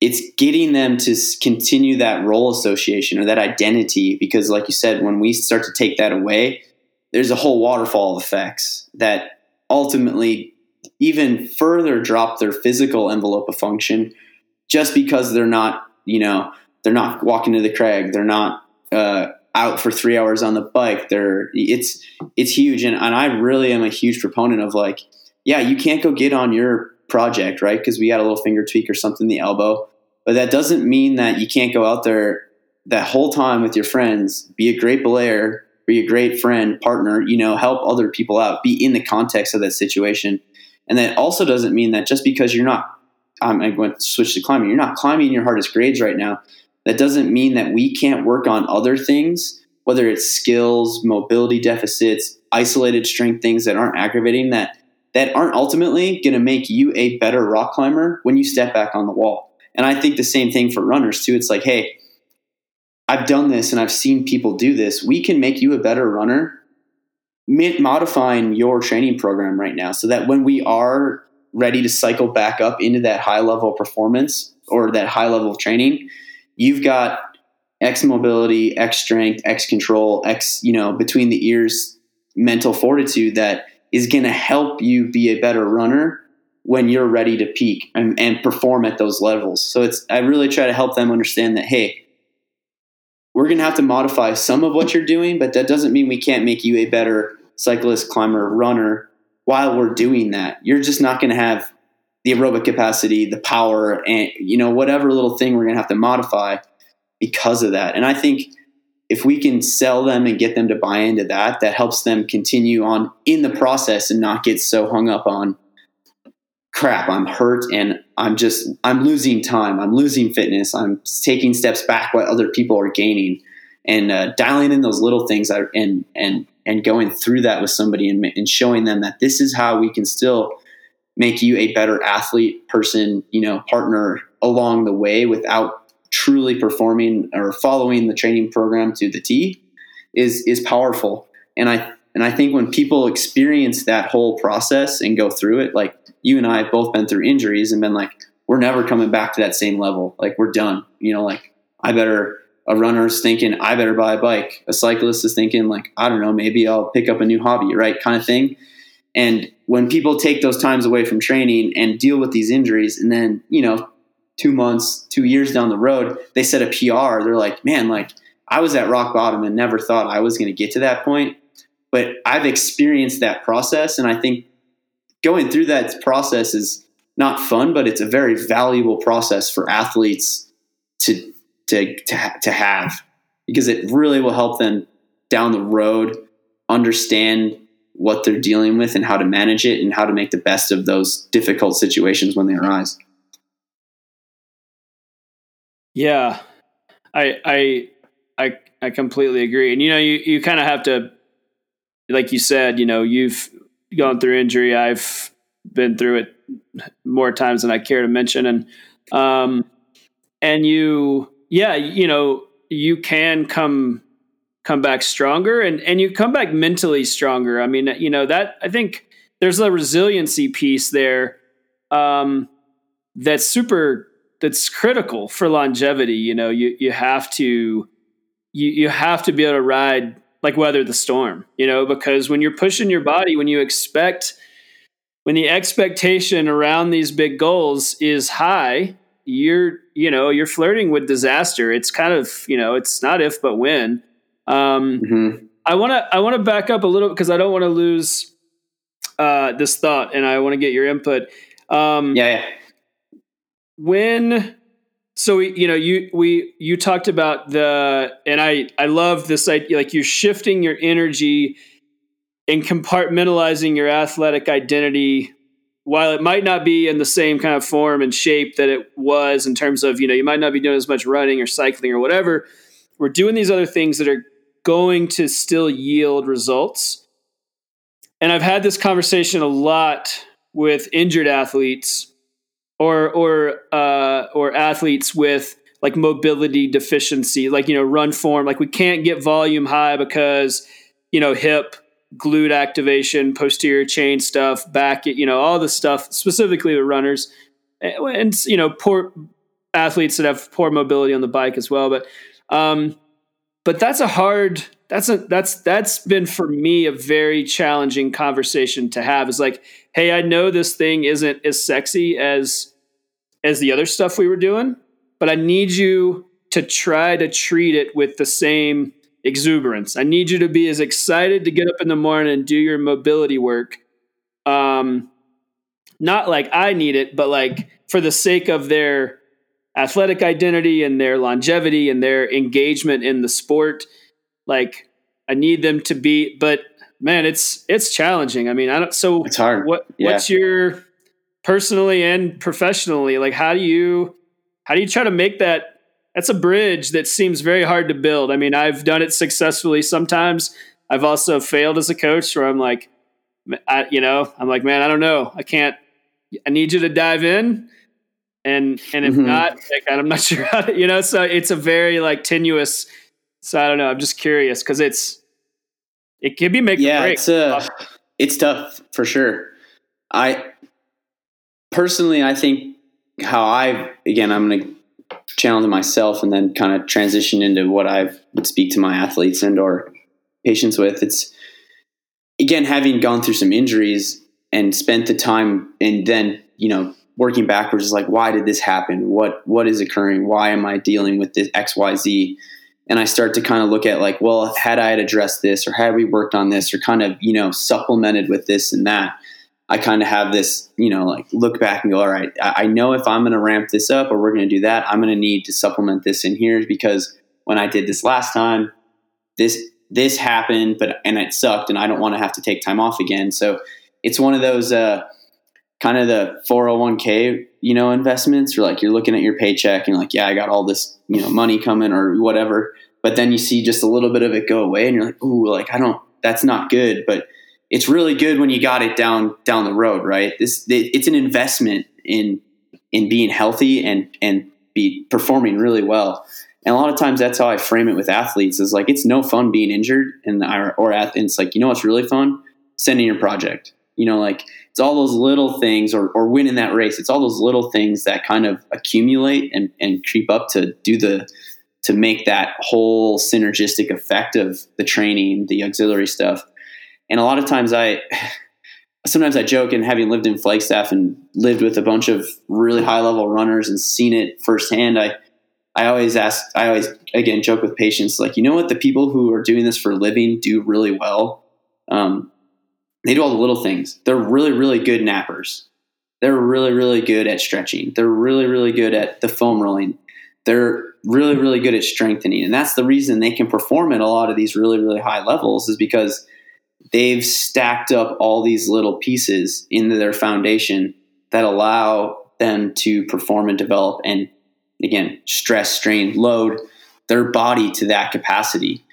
Speaker 2: it's getting them to continue that role association or that identity because, like you said, when we start to take that away, there's a whole waterfall of effects that ultimately even further drop their physical envelope of function just because they're not, you know, they're not walking to the crag, they're not uh, out for three hours on the bike. They're it's it's huge, and, and I really am a huge proponent of like, yeah, you can't go get on your project right because we got a little finger tweak or something in the elbow, but that doesn't mean that you can't go out there that whole time with your friends, be a great belayer, be a great friend, partner, you know, help other people out, be in the context of that situation. And that also doesn't mean that just because you're not, um, I'm going to switch to climbing, you're not climbing your hardest grades right now that doesn't mean that we can't work on other things, whether it's skills, mobility deficits, isolated strength things that aren't aggravating that that aren't ultimately going to make you a better rock climber when you step back on the wall. And I think the same thing for runners too. It's like, hey, I've done this and I've seen people do this. We can make you a better runner modifying your training program right now so that when we are ready to cycle back up into that high level performance or that high level of training, you've got X mobility, X strength, X control, X, you know, between the ears mental fortitude that is going to help you be a better runner when you're ready to peak and, and perform at those levels. So it's, I really try to help them understand that, hey, we're going to have to modify some of what you're doing, but that doesn't mean we can't make you a better cyclist, climber, runner while we're doing that. You're just not going to have the aerobic capacity, the power, and you know whatever little thing we're going to have to modify because of that. And I think if we can sell them and get them to buy into that, that helps them continue on in the process and not get so hung up on crap, I'm hurt and I'm just, I'm losing time. I'm losing fitness. I'm taking steps back what other people are gaining and uh, dialing in those little things and, and, and going through that with somebody and, and showing them that this is how we can still make you a better athlete, person, you know, partner along the way without truly performing or following the training program to the T is is powerful. And I and I think when people experience that whole process and go through it, like you and I have both been through injuries and been like, we're never coming back to that same level. Like we're done. You know, like I better a runner's thinking I better buy a bike. A cyclist is thinking like, I don't know, maybe I'll pick up a new hobby, right? Kind of thing. And when people take those times away from training and deal with these injuries, and then, you know, two months, two years down the road, they set a PR, they're like, man, like I was at rock bottom and never thought I was going to get to that point. But I've experienced that process. And I think going through that process is not fun, but it's a very valuable process for athletes to, to, to, to have because it really will help them down the road understand what they're dealing with and how to manage it and how to make the best of those difficult situations when they arise.
Speaker 1: Yeah. I I I I completely agree. And you know, you you kind of have to like you said, you know, you've gone through injury. I've been through it more times than I care to mention and um and you yeah, you know, you can come come back stronger and and you come back mentally stronger. I mean, you know that I think there's a resiliency piece there um, that's super that's critical for longevity. You know, you you have to you you have to be able to ride like weather the storm. You know, because when you're pushing your body, when you expect when the expectation around these big goals is high, you're you know you're flirting with disaster. It's kind of you know it's not if but when. Um, mm-hmm. I want to I want to back up a little because I don't want to lose uh, this thought, and I want to get your input.
Speaker 2: Um, yeah, yeah.
Speaker 1: When so you know you we you talked about the and I I love this idea like you're shifting your energy and compartmentalizing your athletic identity while it might not be in the same kind of form and shape that it was in terms of you know you might not be doing as much running or cycling or whatever we're doing these other things that are going to still yield results. And I've had this conversation a lot with injured athletes or or uh, or athletes with like mobility deficiency, like you know run form. Like we can't get volume high because you know hip, glute activation, posterior chain stuff, back, you know all the stuff specifically with runners, and you know poor athletes that have poor mobility on the bike as well. But um, but that's a hard that's a that's that's been for me a very challenging conversation to have is like hey i know this thing isn't as sexy as as the other stuff we were doing but i need you to try to treat it with the same exuberance. I need you to be as excited to get up in the morning and do your mobility work. Um not like i need it but like for the sake of their athletic identity and their longevity and their engagement in the sport. Like I need them to be, but man, it's it's challenging. I mean, I don't. So
Speaker 2: it's hard.
Speaker 1: What yeah. what's your personally and professionally like? How do you how do you try to make that? That's a bridge that seems very hard to build. I mean, I've done it successfully sometimes. I've also failed as a coach where I'm like, I, you know, I'm like, man, I don't know. I can't. I need you to dive in and and if mm-hmm. not, like, I'm not sure how to, you know. So it's a very like tenuous. So I don't know. I'm just curious because it's it can be making
Speaker 2: yeah, it's uh, it's tough for sure. I personally, I think how I again, I'm going to challenge myself and then kind of transition into what I would speak to my athletes and or patients with. It's again having gone through some injuries and spent the time and then you know working backwards is like, why did this happen? What what is occurring? Why am I dealing with this X Y Z? And I start to kind of look at like, well, had I had addressed this, or had we worked on this, or kind of you know supplemented with this and that, I kind of have this you know like look back and go, all right, I, I know if I'm going to ramp this up or we're going to do that, I'm going to need to supplement this in here because when I did this last time, this this happened, but and it sucked, and I don't want to have to take time off again. So it's one of those. Uh, kind of the 401k, you know, investments or like you're looking at your paycheck and like, yeah, I got all this, you know, money coming or whatever. But then you see just a little bit of it go away and you're like, ooh, like I don't, that's not good. But it's really good when you got it down, down the road, right? This, it's an investment in, in being healthy and, and be performing really well. And a lot of times that's how I frame it with athletes is like, it's no fun being injured and, or, or it's like, you know, what's really fun? Sending your project, you know, like, it's all those little things or, or winning that race. It's all those little things that kind of accumulate and, and creep up to do the, to make that whole synergistic effect of the training, the auxiliary stuff. And a lot of times I, sometimes I joke and having lived in Flagstaff and lived with a bunch of really high level runners and seen it firsthand, I, I always ask, I always, again, joke with patients, like, you know what, the people who are doing this for a living do really well. Um, they do all the little things. They're really, really good nappers. They're really, really good at stretching. They're really, really good at the foam rolling. They're really, really good at strengthening. And that's the reason they can perform at a lot of these really, really high levels is because they've stacked up all these little pieces into their foundation that allow them to perform and develop and again, stress, strain, load their body to that capacity.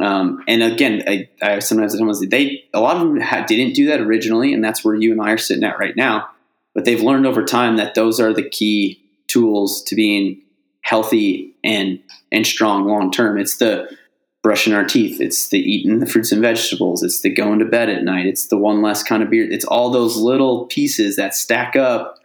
Speaker 2: Um, and again, I, I sometimes they a lot of them ha- didn't do that originally, and that's where you and I are sitting at right now. But they've learned over time that those are the key tools to being healthy and and strong long term. It's the brushing our teeth. It's the eating the fruits and vegetables. It's the going to bed at night. It's the one less kind of beer. It's all those little pieces that stack up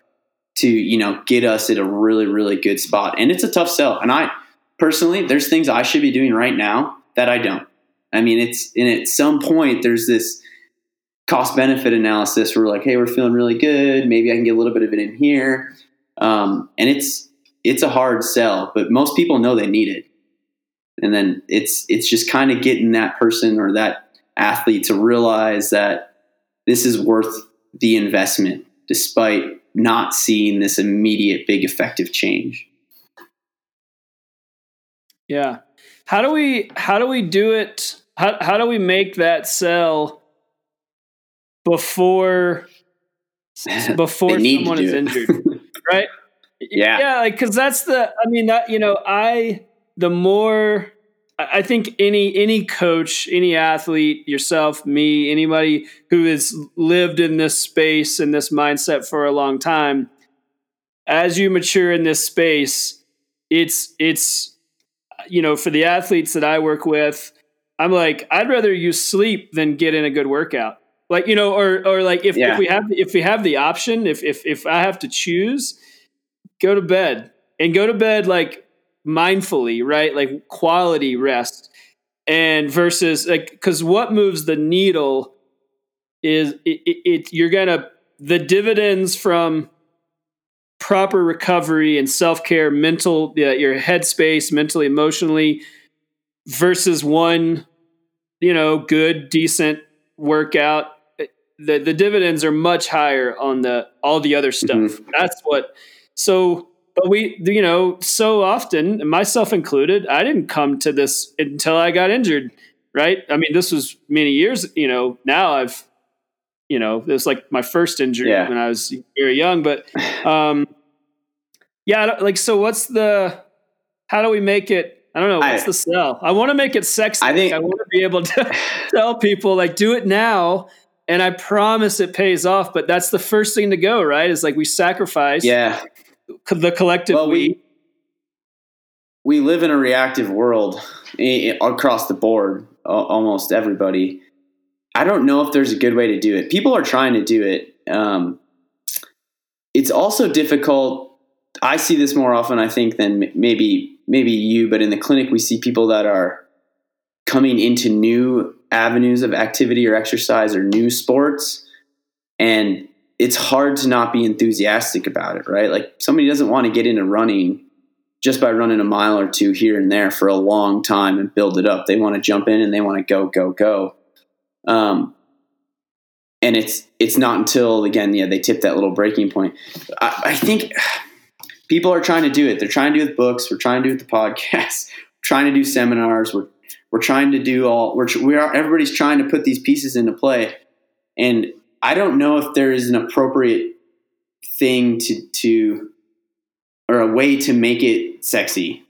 Speaker 2: to you know get us at a really really good spot. And it's a tough sell. And I personally, there's things I should be doing right now that I don't. I mean, it's and at some point there's this cost benefit analysis where we're like, hey, we're feeling really good. Maybe I can get a little bit of it in here, um, and it's it's a hard sell, but most people know they need it, and then it's it's just kind of getting that person or that athlete to realize that this is worth the investment, despite not seeing this immediate big effective change.
Speaker 1: Yeah, how do we how do we do it? How how do we make that sell before before someone is injured? right?
Speaker 2: Yeah.
Speaker 1: Yeah, like cuz that's the I mean that you know, I the more I think any any coach, any athlete, yourself, me, anybody who has lived in this space and this mindset for a long time, as you mature in this space, it's it's you know, for the athletes that I work with, I'm like, I'd rather you sleep than get in a good workout. Like, you know, or or like if, yeah. if we have if we have the option, if if if I have to choose, go to bed and go to bed like mindfully, right? Like quality rest. And versus like because what moves the needle is it, it, it you're gonna the dividends from proper recovery and self care, mental, uh, your headspace, mentally, emotionally, versus one, you know, good, decent workout. The the dividends are much higher on the all the other stuff. Mm-hmm. That's what. So, but we, you know, so often, myself included, I didn't come to this until I got injured. Right? I mean, this was many years. You know, now I've you know, it was like my first injury yeah. when I was very young. But um, yeah, like so. What's the? How do we make it? I don't know. What's I, the sell? I want to make it sexy. I think I want to be able to tell people like do it now, and I promise it pays off. But that's the first thing to go. Right? Is like we sacrifice.
Speaker 2: Yeah.
Speaker 1: The collective well, we.
Speaker 2: We live in a reactive world across the board. Almost everybody I don't know if there's a good way to do it. People are trying to do it. Um, it's also difficult. I see this more often, I think, than maybe maybe you. But in the clinic, we see people that are coming into new avenues of activity or exercise or new sports, and it's hard to not be enthusiastic about it, right? Like somebody doesn't want to get into running just by running a mile or two here and there for a long time and build it up. They want to jump in and they want to go, go, go. Um, and it's it's not until again, yeah, they tip that little breaking point. I, I think people are trying to do it. They're trying to do it with books. We're trying to do it with the podcast. trying to do seminars. We're we're trying to do all. We're we are everybody's trying to put these pieces into play. And I don't know if there is an appropriate thing to to or a way to make it sexy.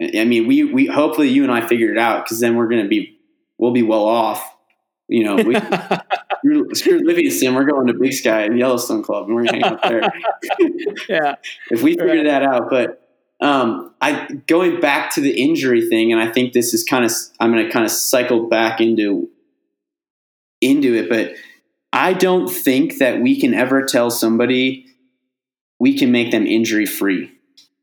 Speaker 2: I mean, we we hopefully you and I figured it out because then we're gonna be we'll be well off. You know, we, screw Livingston. We're going to Big Sky and Yellowstone Club, and we're gonna hang out there.
Speaker 1: yeah,
Speaker 2: if we figure right. that out, but. Um, I going back to the injury thing, and I think this is kind of I'm going to kind of cycle back into into it, but I don't think that we can ever tell somebody we can make them injury free.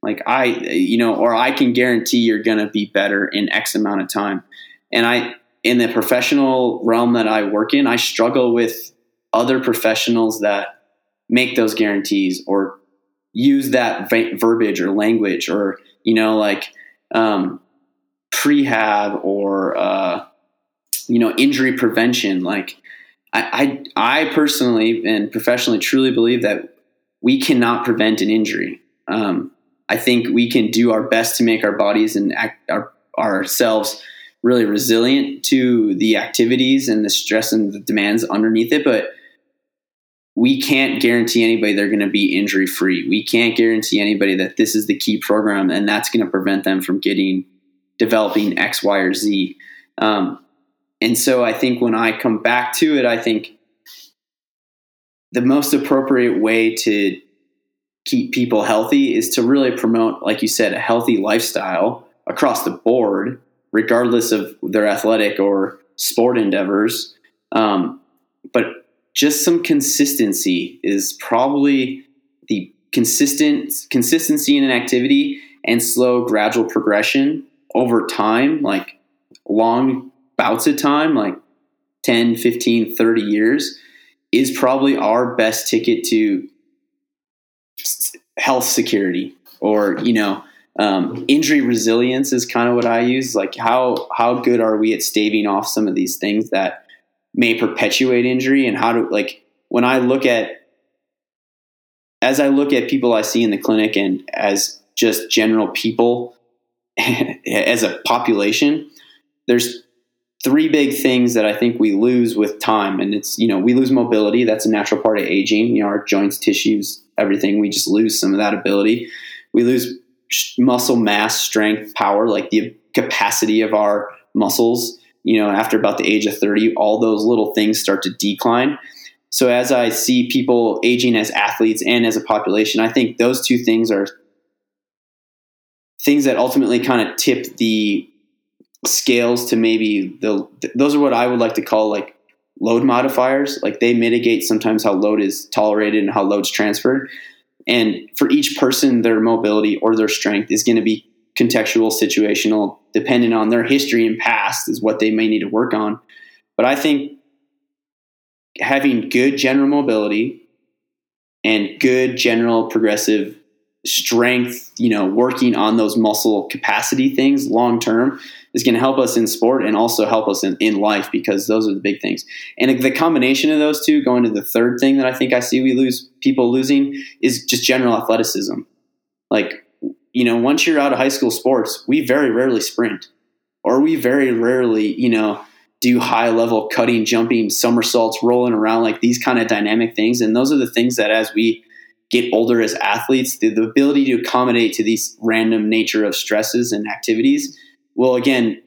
Speaker 2: Like I, you know, or I can guarantee you're going to be better in X amount of time. And I, in the professional realm that I work in, I struggle with other professionals that make those guarantees or use that verbiage or language or, you know, like um, prehab or, uh, you know, injury prevention. Like I, I, I personally and professionally truly believe that we cannot prevent an injury. Um, I think we can do our best to make our bodies and act, our, ourselves really resilient to the activities and the stress and the demands underneath it. But we can't guarantee anybody they're going to be injury free. We can't guarantee anybody that this is the key program and that's going to prevent them from getting developing X, Y, or Z. Um, and so I think when I come back to it, I think the most appropriate way to keep people healthy is to really promote, like you said, a healthy lifestyle across the board, regardless of their athletic or sport endeavors. Um, but just some consistency is probably the consistent consistency in an activity and slow gradual progression over time, like long bouts of time, like 10, 15, 30 years is probably our best ticket to health security or you know um, injury resilience is kind of what I use. Like how how good are we at staving off some of these things that may perpetuate injury, and how to like when I look at as I look at people I see in the clinic and as just general people as a population, there's three big things that I think we lose with time. And it's, you know, we lose mobility. That's a natural part of aging. You know, our joints, tissues, everything. We just lose some of that ability. We lose muscle mass, strength, power, like the capacity of our muscles. You know, after about the age of 30, all those little things start to decline. So as I see people aging as athletes and as a population, I think those two things are things that ultimately kind of tip the scales to maybe the those are what I would like to call like load modifiers. Like they mitigate sometimes how load is tolerated and how load's transferred. And for each person, their mobility or their strength is going to be contextual, situational, depending on their history and past is what they may need to work on. But I think having good general mobility and good general progressive strength, you know, working on those muscle capacity things long term is going to help us in sport and also help us in, in life because those are the big things. And the combination of those two, going to the third thing that I think I see we lose people losing is just general athleticism. Like, you know, once you're out of high school sports, we very rarely sprint or we very rarely, you know, do high level cutting, jumping, somersaults, rolling around, like these kind of dynamic things. And those are the things that as we get older as athletes, the, the ability to accommodate to these random nature of stresses and activities will again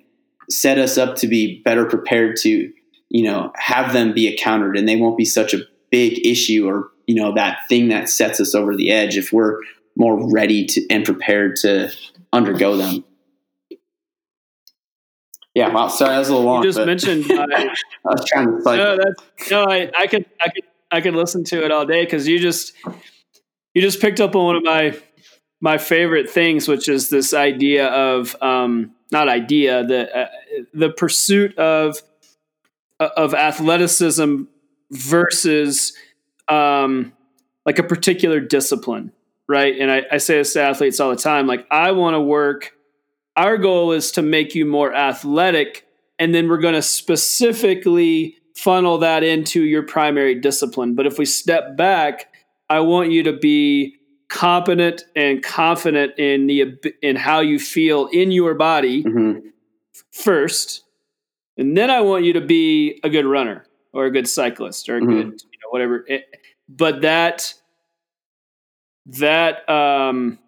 Speaker 2: set us up to be better prepared to you know have them be encountered and they won't be such a big issue or you know that thing that sets us over the edge if we're more ready to and prepared to undergo them. Yeah wow sorry that was a little long
Speaker 1: you just mentioned uh, i
Speaker 2: was trying to
Speaker 1: no, that's, no I, I could i could i could listen to it all day because you just you just picked up on one of my my favorite things which is this idea of um, not idea the uh, the pursuit of of athleticism versus um, like a particular discipline, right? And I, I say this to athletes all the time. Like I want to work. Our goal is to make you more athletic, and then we're going to specifically funnel that into your primary discipline. But if we step back, I want you to be competent and confident in the in how you feel in your body mm-hmm. first, and then I want you to be a good runner or a good cyclist or a mm-hmm. good you know whatever. It, but that that um,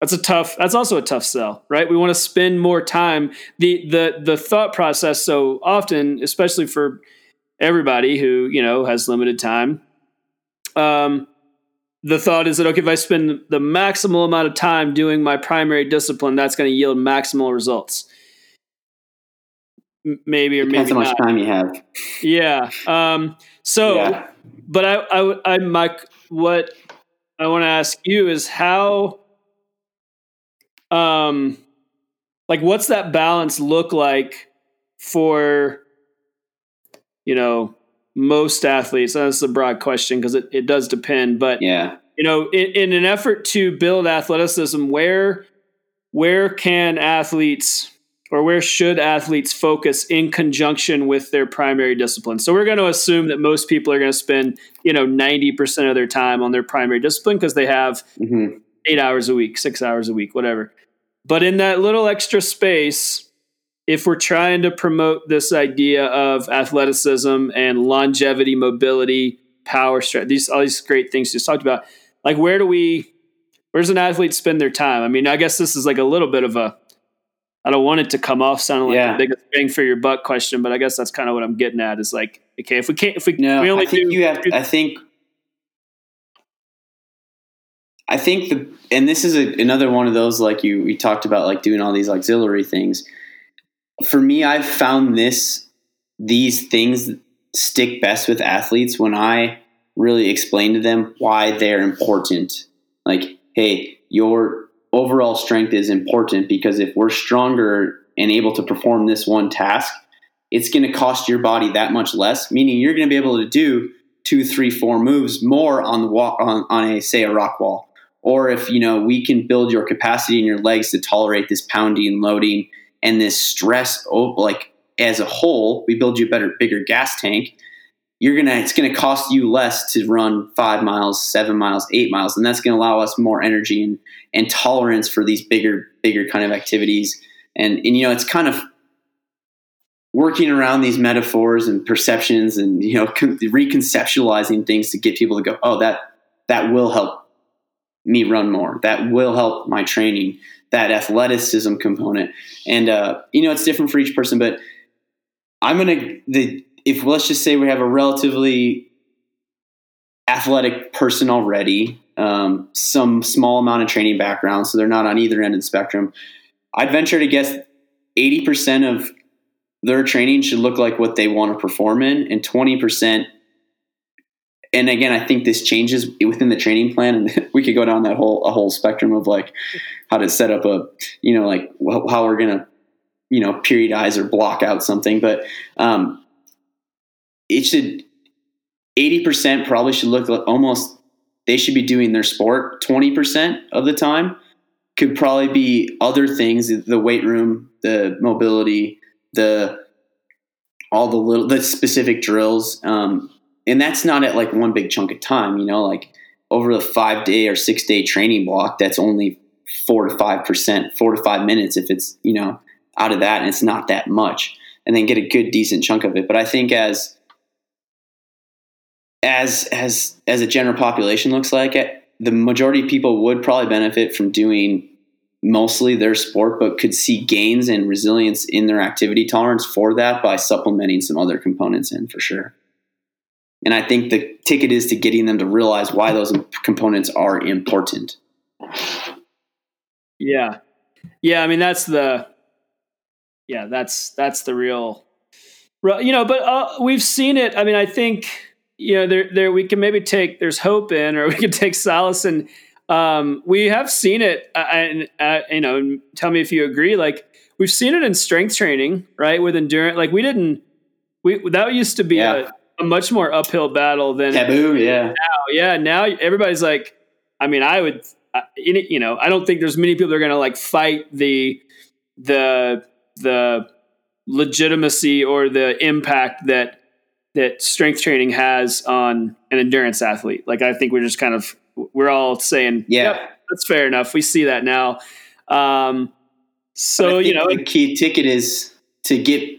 Speaker 1: that's a tough. That's also a tough sell, right? We want to spend more time. the the The thought process so often, especially for everybody who you know has limited time. Um, the thought is that okay, if I spend the maximal amount of time doing my primary discipline, that's going to yield maximal results. M- maybe or
Speaker 2: Depends
Speaker 1: maybe
Speaker 2: how much
Speaker 1: not.
Speaker 2: time you have.
Speaker 1: Yeah. Um, so,
Speaker 2: Yeah.
Speaker 1: but I, I, I, my, what I want to ask you is how, um, like, what's that balance look like for, you know, most athletes? That's a broad question because it, it does depend, but
Speaker 2: Yeah.
Speaker 1: you know, in, in an effort to build athleticism, where where can athletes or where should athletes focus in conjunction with their primary discipline? So we're going to assume that most people are going to spend, you know, 90% of their time on their primary discipline because they have
Speaker 2: hmm
Speaker 1: eight hours a week, six hours a week, whatever. But in that little extra space, if we're trying to promote this idea of athleticism and longevity, mobility, power, strength, these all these great things you just talked about, like where do we, where does an athlete spend their time? I mean, I guess this is like a little bit of a, I don't want it to come off sounding like
Speaker 2: Yeah.
Speaker 1: the biggest bang for your buck question, but I guess that's kind of what I'm getting at. Is like, okay, if we can't, if we,
Speaker 2: No,
Speaker 1: we only
Speaker 2: I think
Speaker 1: do,
Speaker 2: you have. I think. I think the and this is a, another one of those like you we talked about like doing all these auxiliary things. For me, I've found this these things stick best with athletes when I really explain to them why they're important. Like, hey, your overall strength is important because if we're stronger and able to perform this one task, it's going to cost your body that much less, meaning you're going to be able to do two, three, four moves more on the wall, on, on a say a rock wall. Or if you know we can build your capacity in your legs to tolerate this pounding, loading, and this stress, oh, like as a whole, we build you a better, bigger gas tank. You're gonna, it's gonna cost you less to run five miles, seven miles, eight miles, and that's gonna allow us more energy and and tolerance for these bigger, bigger kind of activities. And and you know, it's kind of working around these metaphors and perceptions and you know con- reconceptualizing things to get people to go oh that that will help me run more. That will help my training that athleticism component. And uh, you know it's different for each person but i'm gonna the if let's just say we have a relatively athletic person already um, some small amount of training background so they're not on either end of the spectrum i'd venture to guess 80% of their training should look like what they want to perform in and 20% and again i think this changes within the training plan and we could go down that whole a whole spectrum of like how to set up a you know like how we're gonna you know periodize or block out something but um it should 80% probably should look like almost they should be doing their sport 20% of the time. Could probably be other things the weight room the mobility the all the little the specific drills um, and that's not at like one big chunk of time you know like over the five day or six day training block that's only four to five percent four to five minutes if it's you know out of that and it's not that much and then get a good decent chunk of it but i think as as as as a general population looks like it, the majority of people would probably benefit from doing mostly their sport, but could see gains and resilience in their activity tolerance for that by supplementing some other components in for sure. And I think the ticket is to getting them to realize why those components are important.
Speaker 1: Yeah. Yeah, I mean that's the yeah, that's that's the real you know, but uh, we've seen it. I mean, I think you know, there there we can maybe take there's hope in or we can take solace in um, we have seen it uh, and uh, you know, tell me if you agree like we've seen it in strength training, right? With endurance like we didn't we that used to be
Speaker 2: Yeah.
Speaker 1: a, a much more uphill battle than
Speaker 2: Taboo, yeah.
Speaker 1: now. Yeah, now everybody's like, I mean, I would, you know, I don't think there's many people that are going to like fight the the the legitimacy or the impact that that strength training has on an endurance athlete. Like, I think we're just kind of we're all saying,
Speaker 2: Yeah.
Speaker 1: "Yep, that's fair enough." We see that now. Um, so you know,
Speaker 2: the key ticket is to get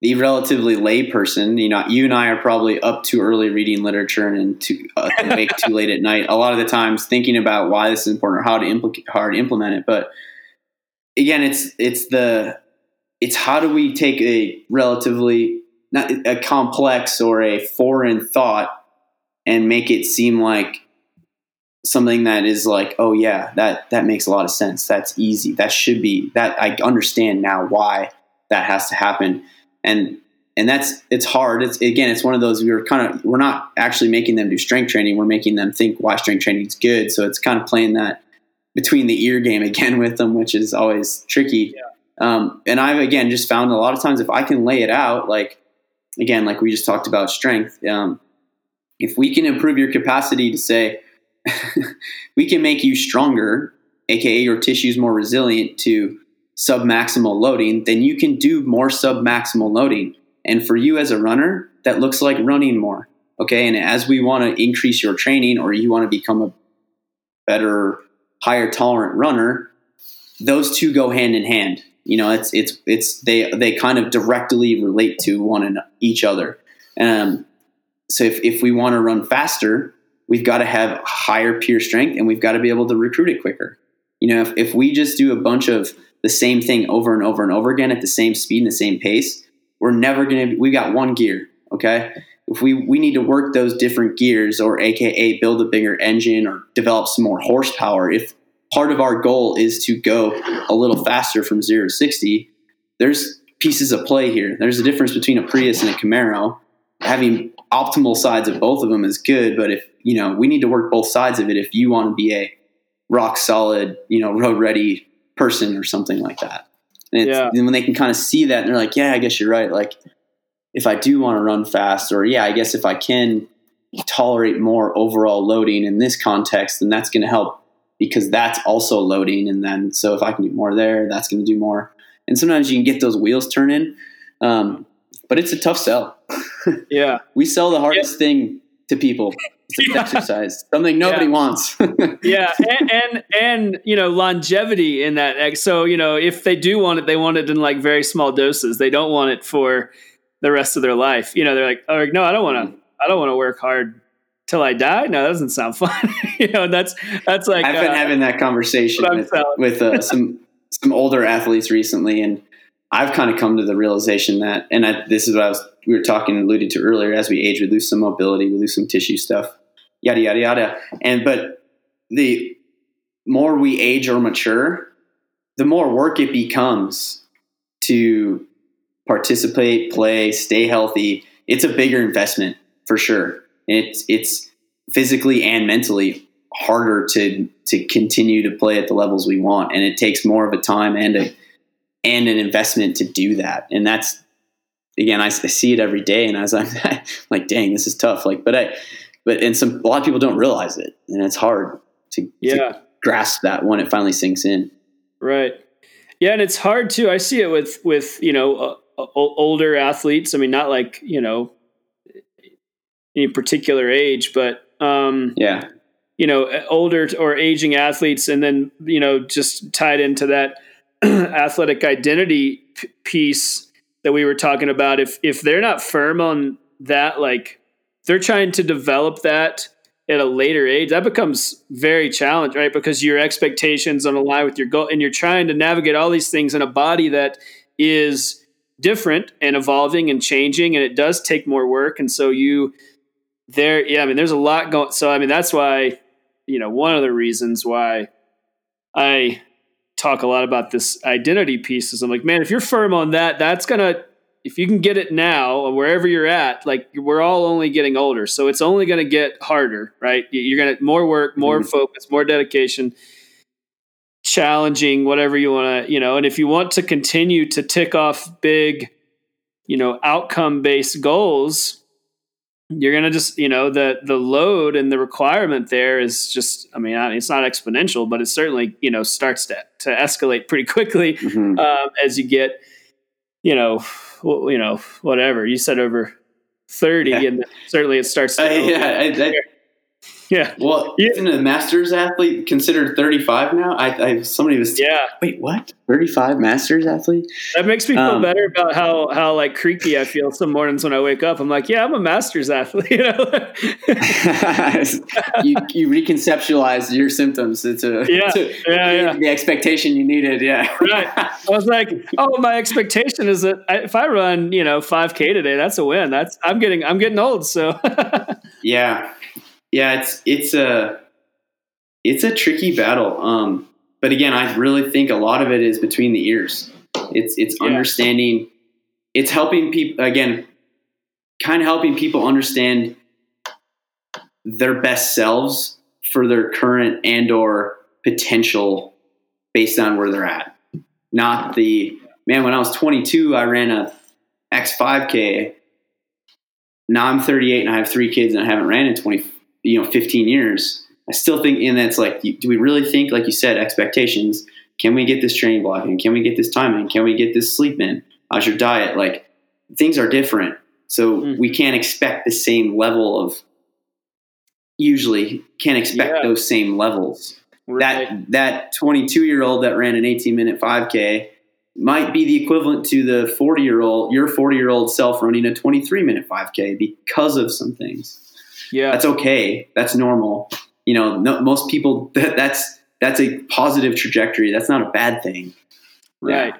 Speaker 2: the relatively lay person, you know, you and I are probably up too early reading literature and too uh, awake too late at night. A lot of the times thinking about why this is important or how to implement how to implement it. But again, it's it's the it's how do we take a relatively not a complex or a foreign thought and make it seem like something that is like, oh yeah, that that makes a lot of sense. That's easy. That should be that I understand now why that has to happen and and that's it's hard. It's again, it's one of those we were kind of we're not actually making them do strength training. We're making them think why strength training is good. So it's kind of playing that between the ear game again with them, which is always tricky. Yeah. Um, and I've again just found a lot of times if I can lay it out, like again, like we just talked about strength. Um, if we can improve your capacity to say, we can make you stronger, aka your tissues more resilient to submaximal loading, then you can do more submaximal loading. And for you as a runner, that looks like running more. Okay. And as we want to increase your training or you want to become a better, higher tolerant runner, those two go hand in hand. You know, it's it's it's they they kind of directly relate to one and each other. Um, so if, if we want to run faster, we've got to have higher pure strength and we've got to be able to recruit it quicker. You know, if, if we just do a bunch of the same thing over and over and over again at the same speed and the same pace, we're never going to, we got one gear. Okay. If we, we need to work those different gears or AKA build a bigger engine or develop some more horsepower, if part of our goal is to go a little faster from zero to 60, there's pieces of play here. There's a difference between a Prius and a Camaro. Having optimal sides of both of them is good, but if, you know, we need to work both sides of it if you want to be a rock solid, you know, road ready person or something like that. And, yeah. and when they can kind of see that, and they're like, yeah, I guess you're right. Like, if I do want to run fast, or yeah, I guess if I can tolerate more overall loading in this context, then that's going to help because that's also loading. And then, so if I can do more there, that's going to do more. And sometimes you can get those wheels turning, um, but it's a tough sell.
Speaker 1: yeah,
Speaker 2: we sell the hardest yeah. thing to people yeah. exercise, something nobody yeah. wants.
Speaker 1: yeah, and, and, and you know longevity in that. So you know if they do want it, they want it in like very small doses. They don't want it for the rest of their life. You know, they're like, oh no, I don't want to. I don't want to work hard till I die. No, that doesn't sound fun. you know, that's that's like
Speaker 2: I've been uh, having that conversation with, with uh, some some older athletes recently, and I've kind of come to the realization that, and I, this is what I was we were talking alluded to earlier. As we age, we lose some mobility, we lose some tissue stuff yada yada yada. And but the more we age or mature, the more work it becomes to participate, play, stay healthy. It's a bigger investment for sure. It's it's physically and mentally harder to to continue to play at the levels we want, and it takes more of a time and a and an investment to do that. And that's again, I, I see it every day, and as I'm like, dang, this is tough. Like, but I but and some a lot of people don't realize it, and it's hard to, yeah. to grasp that when it finally sinks in.
Speaker 1: Right. Yeah, and it's hard too. I see it with with you know uh, older athletes. I mean, not like you know any particular age, but um,
Speaker 2: yeah,
Speaker 1: you know, older or aging athletes, and then you know, just tied into that athletic identity p- piece that we were talking about. If if they're not firm on that, like they're trying to develop that at a later age, that becomes very challenging, right? Because your expectations don't align with your goal, and you're trying to navigate all these things in a body that is different and evolving and changing, and it does take more work. And so you, there, yeah, I mean, there's a lot going. So I mean, that's why, you know, one of the reasons why I talk a lot about this identity piece is I'm like, man, if you're firm on that, that's gonna if you can get it now or wherever you're at like we're all only getting older so it's only going to get harder right you're going to more work more mm-hmm. focus more dedication challenging whatever you want to you know and if you want to continue to tick off big you know outcome based goals you're going to just you know the the load and the requirement there is just i mean it's not exponential but it certainly you know starts to, to escalate pretty quickly mm-hmm. um, as you get you know you know, whatever you said over 30 yeah. and certainly it starts to
Speaker 2: uh, yeah I, I,
Speaker 1: Yeah.
Speaker 2: Well,
Speaker 1: Yeah.
Speaker 2: isn't a masters athlete considered 35 now? I, I somebody was
Speaker 1: Yeah.
Speaker 2: wait, what? 35 masters athlete?
Speaker 1: That makes me feel
Speaker 2: Um,
Speaker 1: better about how how like creaky I feel some mornings when I wake up. I'm like, yeah, I'm a masters athlete. You know?
Speaker 2: you you reconceptualize your symptoms to, to,
Speaker 1: Yeah,
Speaker 2: to
Speaker 1: yeah, yeah.
Speaker 2: the expectation you needed. Yeah,
Speaker 1: right. I was like, oh, my expectation is that if I run, you know, 5K today, that's a win. That's I'm getting I'm getting old. So
Speaker 2: yeah, yeah. It's it's a it's a tricky battle. Um, but again, I really think a lot of it is between the ears. It's it's
Speaker 1: Yeah.
Speaker 2: understanding. It's helping people again, kind of helping people understand their best selves for their current and or potential based on where they're at. Not the man. When I was 22, I ran a X5K. Now I'm 38 and I have three kids and I haven't ran in 20, you know, 15 years. I still think, and that's like, do we really think, like you said, expectations? Can we get this training block in? Can we get this time in? Can we get this sleep in? How's your diet? Like things are different. So
Speaker 1: Mm.
Speaker 2: we can't expect the same level of, usually can't expect
Speaker 1: Yeah.
Speaker 2: those same levels
Speaker 1: Right.
Speaker 2: that that 22 year old that ran an 18 minute 5k might be the equivalent to the 40 year old your 40 year old self running a 23 minute 5k because of some things
Speaker 1: yeah.
Speaker 2: that's okay that's normal you know no, most people that, that's that's a positive trajectory that's not a bad thing
Speaker 1: Right.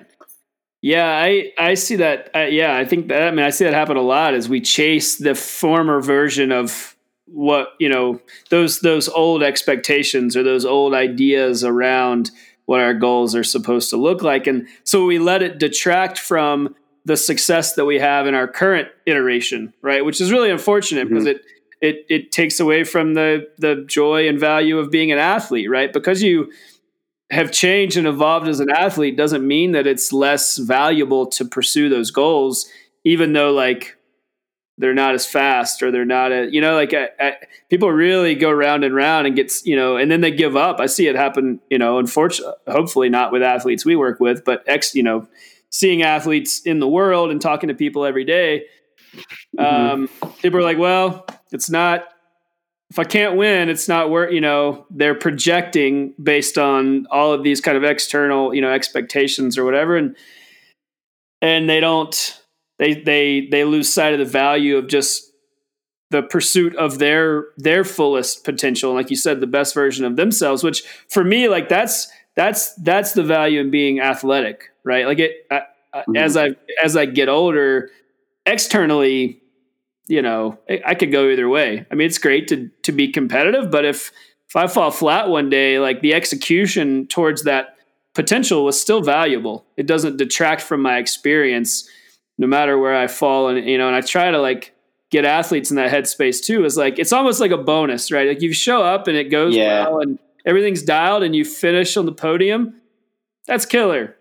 Speaker 1: Yeah, I I see that. Uh, yeah, I think that. I mean, I see that happen a lot as we chase the former version of what you know those those old expectations or those old ideas around what our goals are supposed to look like, and so we let it detract from the success that we have in our current iteration, right? Which is really unfortunate because it it it takes away from the the joy and value of being an athlete, right? Because you have changed and evolved as an athlete doesn't mean that it's less valuable to pursue those goals, even though like they're not as fast or they're not a, you know, like I, I, people really go round and round and gets, you know, and then they give up. I see it happen, you know, unfortunately, hopefully not with athletes we work with, but ex, you know, seeing athletes in the world and talking to people every day, Um, people are like, well, it's not, if I can't win, it's not where, you know, they're projecting based on all of these kind of external, you know, expectations or whatever. And, and they don't, they, they, they lose sight of the value of just the pursuit of their, their fullest potential. Like you said, the best version of themselves, which for me, like that's, that's, that's the value in being athletic, right? Like it, I,
Speaker 2: Mhm.
Speaker 1: as I, as I get older, externally, you know, I, I could go either way. I mean, it's great to to be competitive, but if if I fall flat one day, like the execution towards that potential was still valuable. It doesn't detract from my experience, no matter where I fall. And you know, and I try to like get athletes in that headspace too. Is like it's almost like a bonus, right? Like you show up and it goes
Speaker 2: Yeah.
Speaker 1: well, and everything's dialed, and you finish on the podium. That's killer.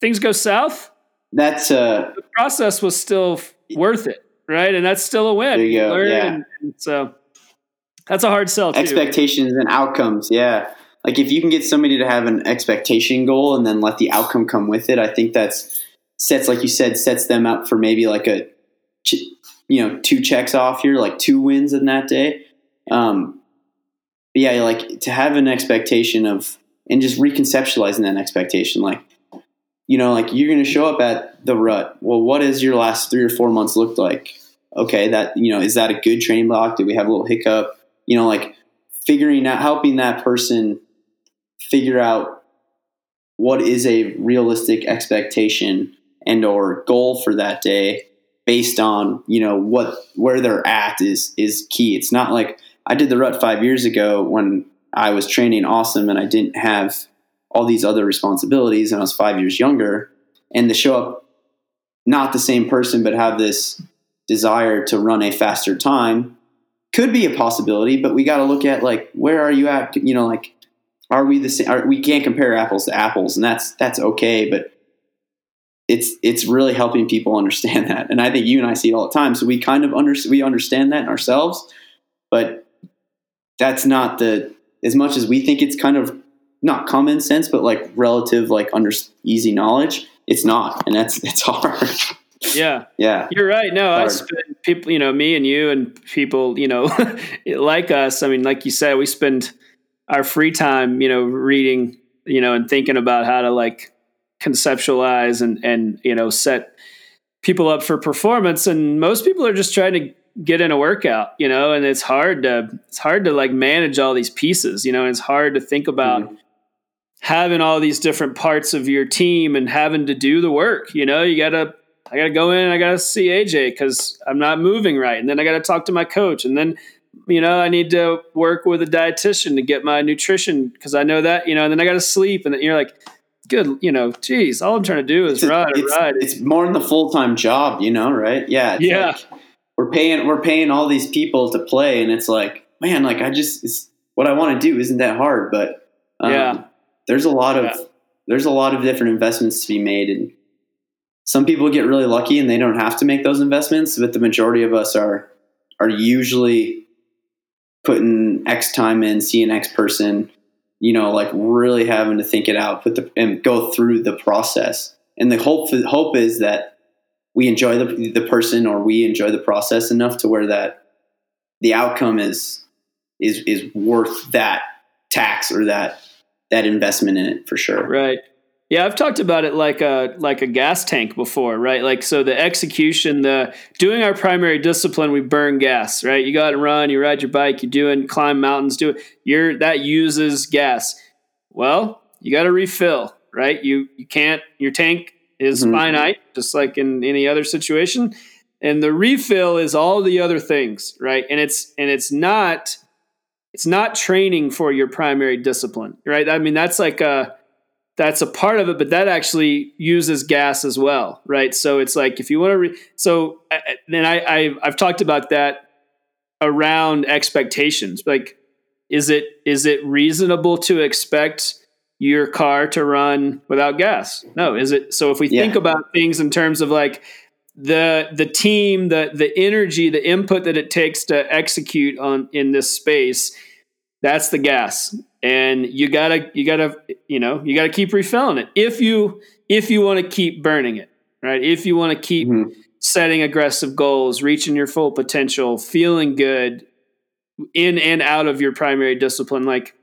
Speaker 1: Things go south
Speaker 2: That's uh,
Speaker 1: the process was still worth it, right? And that's still a win.
Speaker 2: There you go,
Speaker 1: learn
Speaker 2: yeah.
Speaker 1: and- and so that's a hard sell too.
Speaker 2: expectations and outcomes. Yeah. Like if you can get somebody to have an expectation goal and then let the outcome come with it, I think that's sets, like you said, sets them up for maybe like a, you know, two checks off here, like two wins in that day. Um, but yeah, like to have an expectation of, and just reconceptualizing that expectation, like, you know, like you're going to show up at the rut. Well, what has your last three or four months looked like? Okay, that, you know, is that a good training block? Did we have a little hiccup? You know, like figuring out, helping that person figure out what is a realistic expectation and or goal for that day based on you know what where they're at is is key it's not like i did the rut five years ago when i was training awesome and i didn't have all these other responsibilities and i was five years younger and to show up not the same person but have this desire to run a faster time could be a possibility but we got to look at like where are you at? You know like are we the same are, we can't compare apples to apples and that's that's okay but it's it's really helping people understand that and i think you and i see it all the time so we kind of under, we understand that ourselves but that's not the as much as we think it's kind of not common sense but like relative like under easy knowledge it's not and that's it's hard
Speaker 1: Yeah,
Speaker 2: yeah
Speaker 1: you're right. No, I spend people, you know, me and you and people, you know, like us. I mean, like you said, we spend our free time, you know, reading, you know, and thinking about how to like conceptualize and and you know set people up for performance. And most people are just trying to get in a workout, you know, and it's hard to it's hard to like manage all these pieces, you know, and it's hard to think about. Mm-hmm having all these different parts of your team and having to do the work. You know, you gotta I gotta go in, I gotta see AJ because I'm not moving right, and then I gotta talk to my coach, and then you know I need to work with a dietitian to get my nutrition because I know that you know, and then I gotta sleep, and then you're like. Good, you know. Geez, all I'm trying to do is
Speaker 2: it's,
Speaker 1: ride,
Speaker 2: it's,
Speaker 1: ride.
Speaker 2: It's more than the full time job, you know, right? Yeah,
Speaker 1: yeah.
Speaker 2: Like we're paying, we're paying all these people to play, and it's like, man, like I just, what I want to do isn't that hard, but um,
Speaker 1: yeah
Speaker 2: there's a lot of yeah. there's a lot of different investments to be made and some people get really lucky and they don't have to make those investments but the majority of us are are usually putting x time in seeing x person you know like really having to think it out put the and go through the process and the hope hope is that we enjoy the the person or we enjoy the process enough to where that the outcome is is is worth that tax or that that investment in it for sure.
Speaker 1: Right. Yeah, I've talked about it like a like a gas tank before, right? Like so the execution, the doing our primary discipline, we burn gas, right? You go out and run, you ride your bike, you do it, climb mountains, do it. You're that uses gas. Well, you got to refill, right? You you can't your tank is mm-hmm. finite, just like in any other situation. And the refill is all the other things, right? And it's and it's not it's not training for your primary discipline, right? I mean, that's like a that's a part of it, but that actually uses gas as well, right? So it's like if you want to, re- so then I, I I've talked about that around expectations. Like, is it is it reasonable to expect your car to run without gas? No, is it? So if we yeah. think about things in terms of like the the team, the the energy, the input that it takes to execute on in this space, that's the gas. And you gotta you gotta you know you gotta keep refilling it if you if you want to keep burning it right if you want to keep mm-hmm. setting aggressive goals reaching your full potential feeling good in and out of your primary discipline like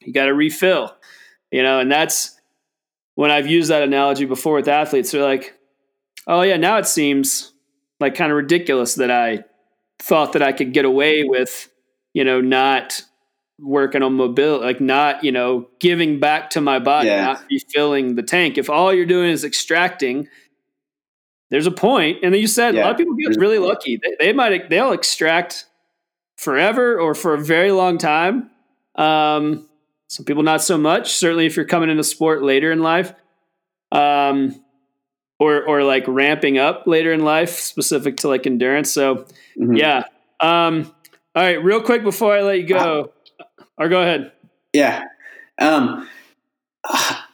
Speaker 1: you got to refill you know and that's when i've used that analogy before with athletes they're like oh yeah, now it seems like kind of ridiculous that I thought that I could get away with, you know, not working on mobility, like not, you know, giving back to my body, yeah. not refilling the tank. If all you're doing is extracting, there's a point. And then you said yeah. a lot of people get really lucky. They, they might they'll extract forever or for a very long time. Um, some people not so much. Certainly, if you're coming into sport later in life. Um, or or like ramping up later in life specific to like endurance so mm-hmm. yeah um all right real quick before i let you go or go ahead.
Speaker 2: Yeah. Um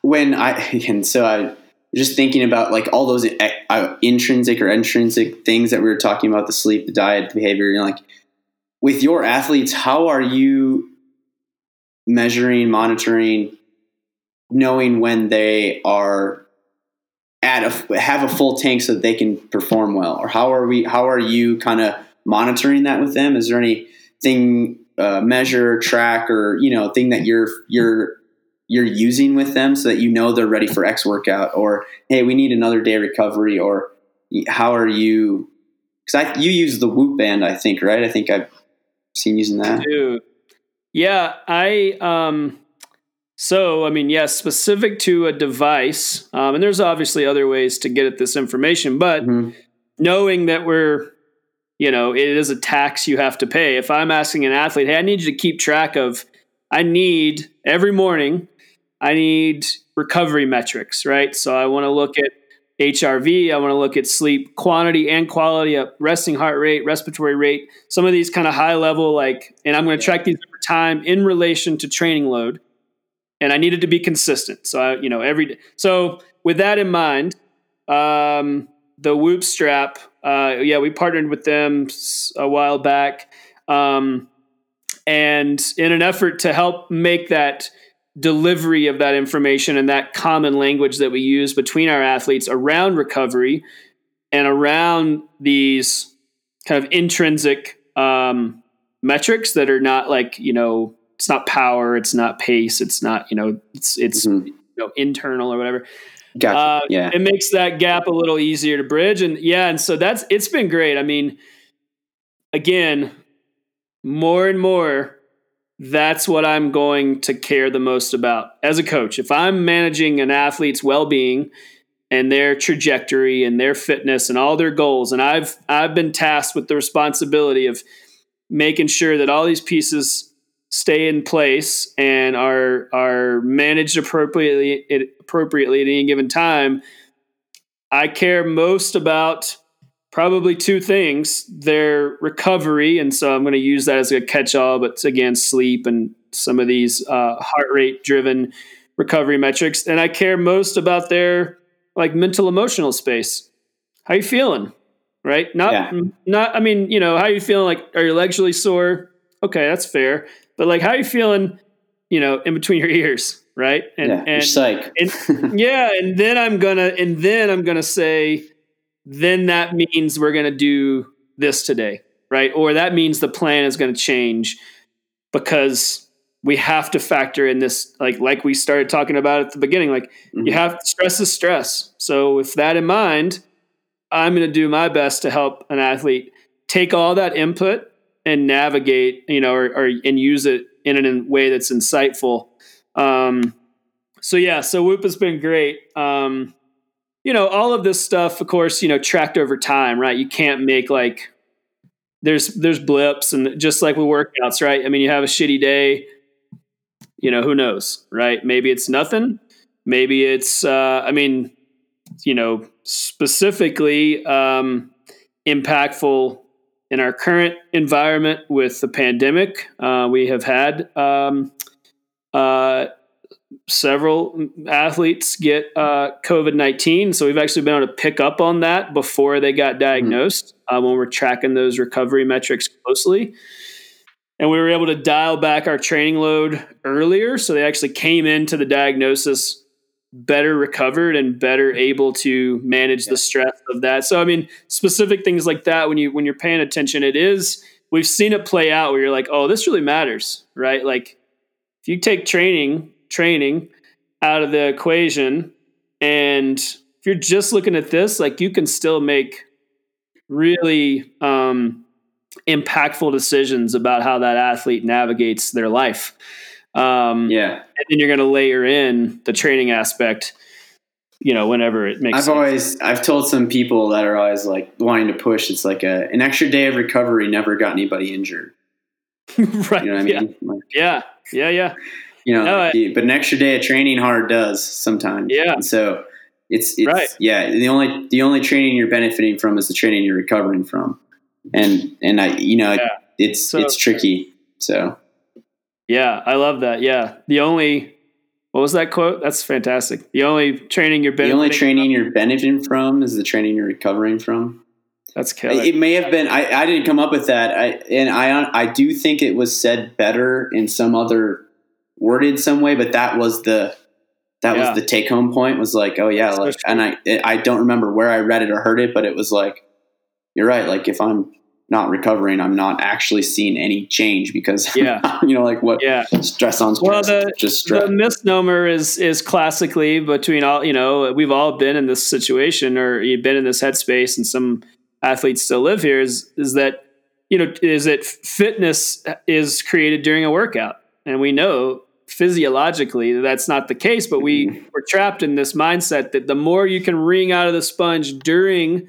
Speaker 2: when i and so i just thinking about like all those uh, intrinsic or intrinsic things that we were talking about the sleep the diet the behavior know, like with your athletes how are you measuring monitoring knowing when they are at a, have a full tank so that they can perform well? Or how are we how are you kind of monitoring that with them? Is there anything uh, measure track or you know thing that you're you're you're using with them so that you know they're ready for x workout or hey we need another day recovery or how are you because i you use the whoop band i think right i think i've seen using that
Speaker 1: Dude. yeah i um so, I mean, yes, specific to a device, um, and there's obviously other ways to get at this information, but mm-hmm. knowing that we're, you know, it is a tax you have to pay. If I'm asking an athlete, hey, I need you to keep track of, I need every morning, I need recovery metrics, right? So I want to look at HRV, I want to look at sleep quantity and quality, of resting heart rate, respiratory rate, some of these kind of high level, like, and I'm going to track these over time in relation to training load and I needed to be consistent. So I, you know, every day. So with that in mind, um, the Whoop strap, uh, yeah, we partnered with them a while back, um, and in an effort to help make that delivery of that information and that common language that we use between our athletes around recovery and around these kind of intrinsic um, metrics that are not like you know it's not power, it's not pace, it's not you know it's it's mm-hmm. you know internal or whatever.
Speaker 2: Gotcha. Uh, yeah,
Speaker 1: it makes that gap a little easier to bridge, and yeah, and so that's it's been great. I mean, again, more and more, that's what I'm going to care the most about as a coach. If I'm managing an athlete's well being and their trajectory and their fitness and all their goals, and I've I've been tasked with the responsibility of making sure that all these pieces stay in place and are are managed appropriately appropriately at any given time, I care most about probably two things: their recovery, and so I'm going to use that as a catch-all. But again, sleep and some of these uh, heart rate driven recovery metrics, and I care most about their like mental emotional space. How you feeling? Right? Not yeah. not. I mean, you know, how you feeling? Like, are your legs really sore? Okay, that's fair but like, how are you feeling? You know, in between your ears, right?
Speaker 2: And yeah, and, psych.
Speaker 1: and yeah, and then I'm gonna and then I'm gonna say, then that means we're gonna do this today, right? Or that means the plan is gonna change because we have to factor in this like like we started talking about at the beginning like mm-hmm. you have stress is stress so with that in mind i'm going to do my best to help an athlete take all that input and navigate, you know, or, or and use it in a way that's insightful. Um, so yeah, so Whoop has been great. Um, you know, all of this stuff, of course, you know, tracked over time, right? You can't make like there's there's blips and just like with workouts, right? I mean, you have a shitty day, you know, who knows, right? Maybe it's nothing. Maybe it's uh I mean, you know, specifically um impactful in our current environment with the pandemic, uh, we have had um, uh, several athletes get uh, COVID 19. So we've actually been able to pick up on that before they got diagnosed mm-hmm. when we're tracking those recovery metrics closely. And we were able to dial back our training load earlier. So they actually came into the diagnosis better recovered and better able to manage the stress of that. So I mean, specific things like that when you when you're paying attention, it is we've seen it play out where you're like, oh, this really matters, right? Like if you take training training out of the equation and if you're just looking at this, like you can still make really um, impactful decisions about how that athlete navigates their life.
Speaker 2: Um, yeah.
Speaker 1: And then you're going to layer in the training aspect, you know, whenever it makes
Speaker 2: I've
Speaker 1: sense.
Speaker 2: always, I've told some people that are always like wanting to push. It's like a, an extra day of recovery never got anybody injured.
Speaker 1: right.
Speaker 2: You know what I
Speaker 1: mean?
Speaker 2: Yeah.
Speaker 1: Like, yeah. Yeah. Yeah.
Speaker 2: You know, no, like, I, but an extra day of training hard does sometimes.
Speaker 1: Yeah.
Speaker 2: And so it's, it's
Speaker 1: right.
Speaker 2: yeah. The only, the only training you're benefiting from is the training you're recovering from. And, and I, you know, yeah. it's, so, it's tricky. So
Speaker 1: yeah, I love that. Yeah. The only what was that quote? That's fantastic. The only training you're
Speaker 2: benefiting The only training from, you're benefiting from is the training you're recovering from.
Speaker 1: That's killer.
Speaker 2: It may have been I, I didn't come up with that. I and I I do think it was said better in some other worded some way, but that was the that yeah. was the take home point was like, oh yeah, like, and I I don't remember where I read it or heard it, but it was like, you're right. Like if I'm not recovering, I'm not actually seeing any change because
Speaker 1: yeah,
Speaker 2: you know, like what
Speaker 1: yeah.
Speaker 2: stress on stress.
Speaker 1: Well, the, just stress. the misnomer is is classically between all you know we've all been in this situation or you've been in this headspace, and some athletes still live here. Is is that you know is that fitness is created during a workout, and we know physiologically that's not the case, but we mm-hmm. we're trapped in this mindset that the more you can wring out of the sponge during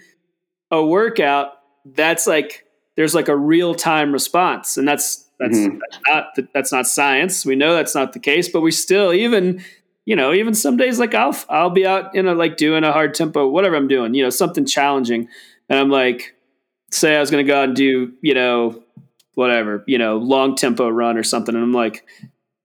Speaker 1: a workout, that's like there's like a real time response, and that's that's, mm-hmm. that's not that's not science. We know that's not the case, but we still even you know even some days like I'll I'll be out you know like doing a hard tempo whatever I'm doing you know something challenging, and I'm like say I was going to go out and do you know whatever you know long tempo run or something, and I'm like.